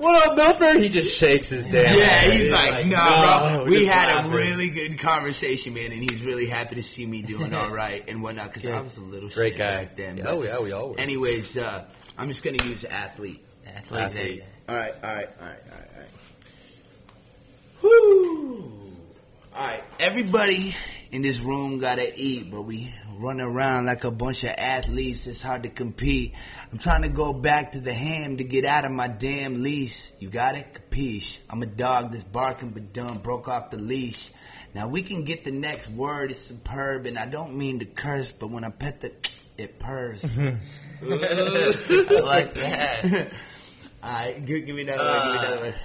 what up, Milford? He just shakes his damn. Yeah, head. he's like, nah, bro. we're We had laughing." a really good conversation, man, and he's really happy to see me doing all right and whatnot. Because I was a little great shit guy. back then. Oh yeah, we all were. Anyways, uh, I'm just gonna use athlete. Athlete, Athlete. there you go. All right, all right, all right, all right, all right. Whoo! All right, everybody in this room gotta eat, but we run around like a bunch of athletes. It's hard to compete. I'm trying to go back to the ham to get out of my damn leash. You got it? Capiche? I'm a dog that's barking but done broke off the leash. Now we can get the next word. It's superb, and I don't mean to curse, but when I pet the, it purrs. I like that. Alright, give, give me another one. Give me another one. Uh.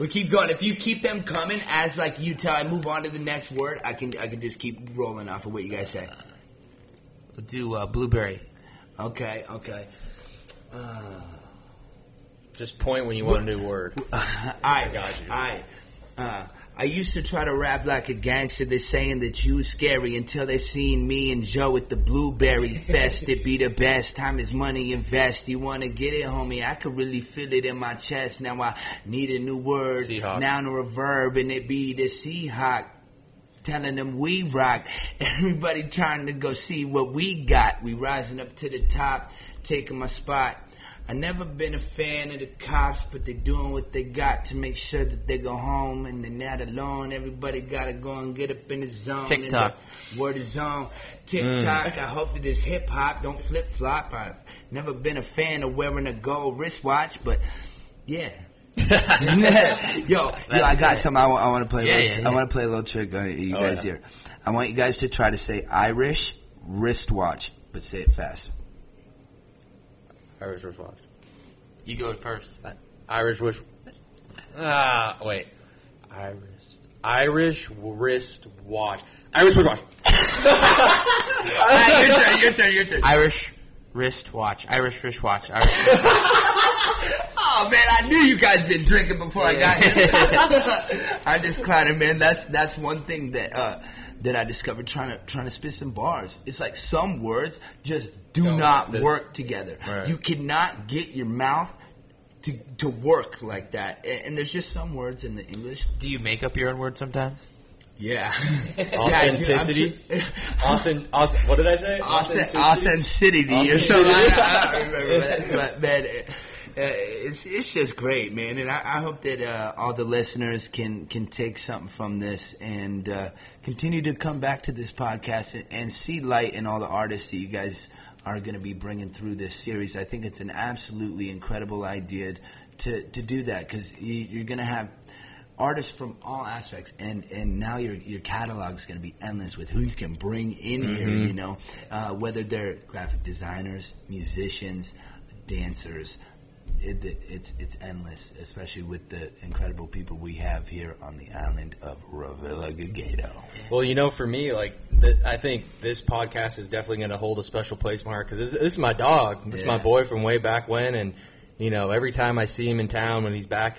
We keep going. If you keep them coming as like you tell I move on to the next word, I can I can just keep rolling off of what you guys say. We'll do uh, blueberry. Okay, okay. Uh, Just point when you want a new word. I got you. I. Uh, I used to try to rap like a gangster. They're saying that you scary until they seen me and Joe at the Blueberry Fest. It be the best. Time is money. Invest. You wanna get it, homie? I could really feel it in my chest. Now I need a new word. Seahawk. Noun or a verb, and it be the Seahawk. Telling them we rock. Everybody trying to go see what we got. We rising up to the top, taking my spot. I never been a fan of the cops, but they doing what they got to make sure that they go home and they're not alone. Everybody gotta go and get up in the zone. and TikTok. the Word is on. Mm. TikTok. I hope that it's hip hop. Don't flip flop. I've never been a fan of wearing a gold wristwatch, but yeah. yo, yo, I got something I want to play. Yeah, a little- yeah, yeah. I want to play a little trick on you Oh, guys yeah. here. I want you guys to try to say Irish wristwatch, but say it fast. Irish wristwatch. You go first. Irish wish. Ah, wait. Irish. Irish wrist watch. Irish wristwatch. Alright, your turn, your turn, your turn. Irish wrist watch. Irish wrist watch. Irish wrist. Oh man, I knew you guys been drinking before I got here. I'm just clowning, man. That's that's one thing that uh, that I discovered trying to trying to spit some bars. It's like some words just do No, not this- work together. Right. You cannot get your mouth to to work like that. And, and there's just some words in the English. Do you make up your own words sometimes? Yeah. Authenticity. Authen- auth- what did I say? Authenticity, authenticity or something. I, I don't remember that, but man, uh, it's it's just great, man, and I, I hope that uh, all the listeners can can take something from this and uh, continue to come back to this podcast and, and see light in all the artists that you guys are going to be bringing through this series. I think it's an absolutely incredible idea to to do that because you, you're going to have artists from all aspects and and now your your catalog is going to be endless with who you can bring in here Mhm. you know uh, whether they're graphic designers musicians dancers it, it's it's endless especially with the incredible people we have here on the island of Revillagigedo. Well, you know, for me, like, th- I think this podcast is definitely going to hold a special place in my heart because this, this is my dog. This is my Yeah. boy from way back when, and you know, every time I see him in town when he's back,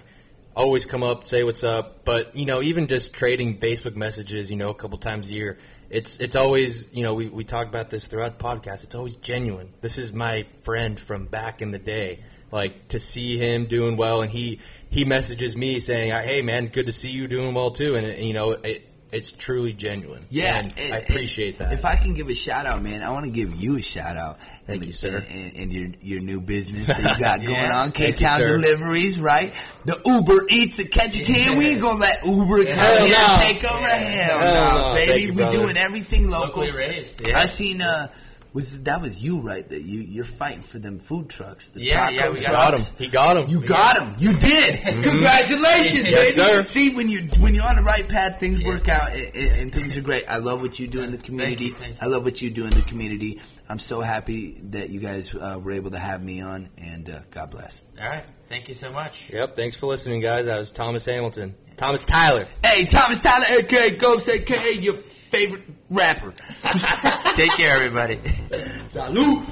always come up, say what's up. But you know, even just trading Facebook messages, you know, a couple times a year, it's it's always, you know, we we talk about this throughout the podcast. It's always genuine. This is my friend from back in the day. Like to see him doing well, and he he messages me saying, "Hey man, good to see you doing well too." And, and you know, it, it's truly genuine. Yeah, and and- I appreciate that. If I can give a shout out, man, I want to give you a shout out. Thank and, you, sir. And, and your your new business that you got going Yeah, on, K Town. Deliveries, right? The Uber Eats at a Can. We ain't gonna let Uber come here no. take over. Yeah. Hell, no, no. baby. You, We're brother. doing everything local. Locally raised. I seen uh was that was you right that you you're fighting for them food trucks. The Yeah, taco yeah, we trucks. got him. He got him. You got him. You did. Congratulations, Yes, baby. sir. See, when you when you're on the right path, things work out and, and, and things are great. I love what you do in the community. you, thank you. I love what you do in the community. I'm so happy that you guys uh, were able to have me on, and uh, God bless. All right. Thank you so much. Yep. Thanks for listening, guys. That was Thomas Hamilton. Thomas Tyler. Hey, Thomas Tyler, aka Ghost, aka your favorite rapper. Take care, everybody. Salute.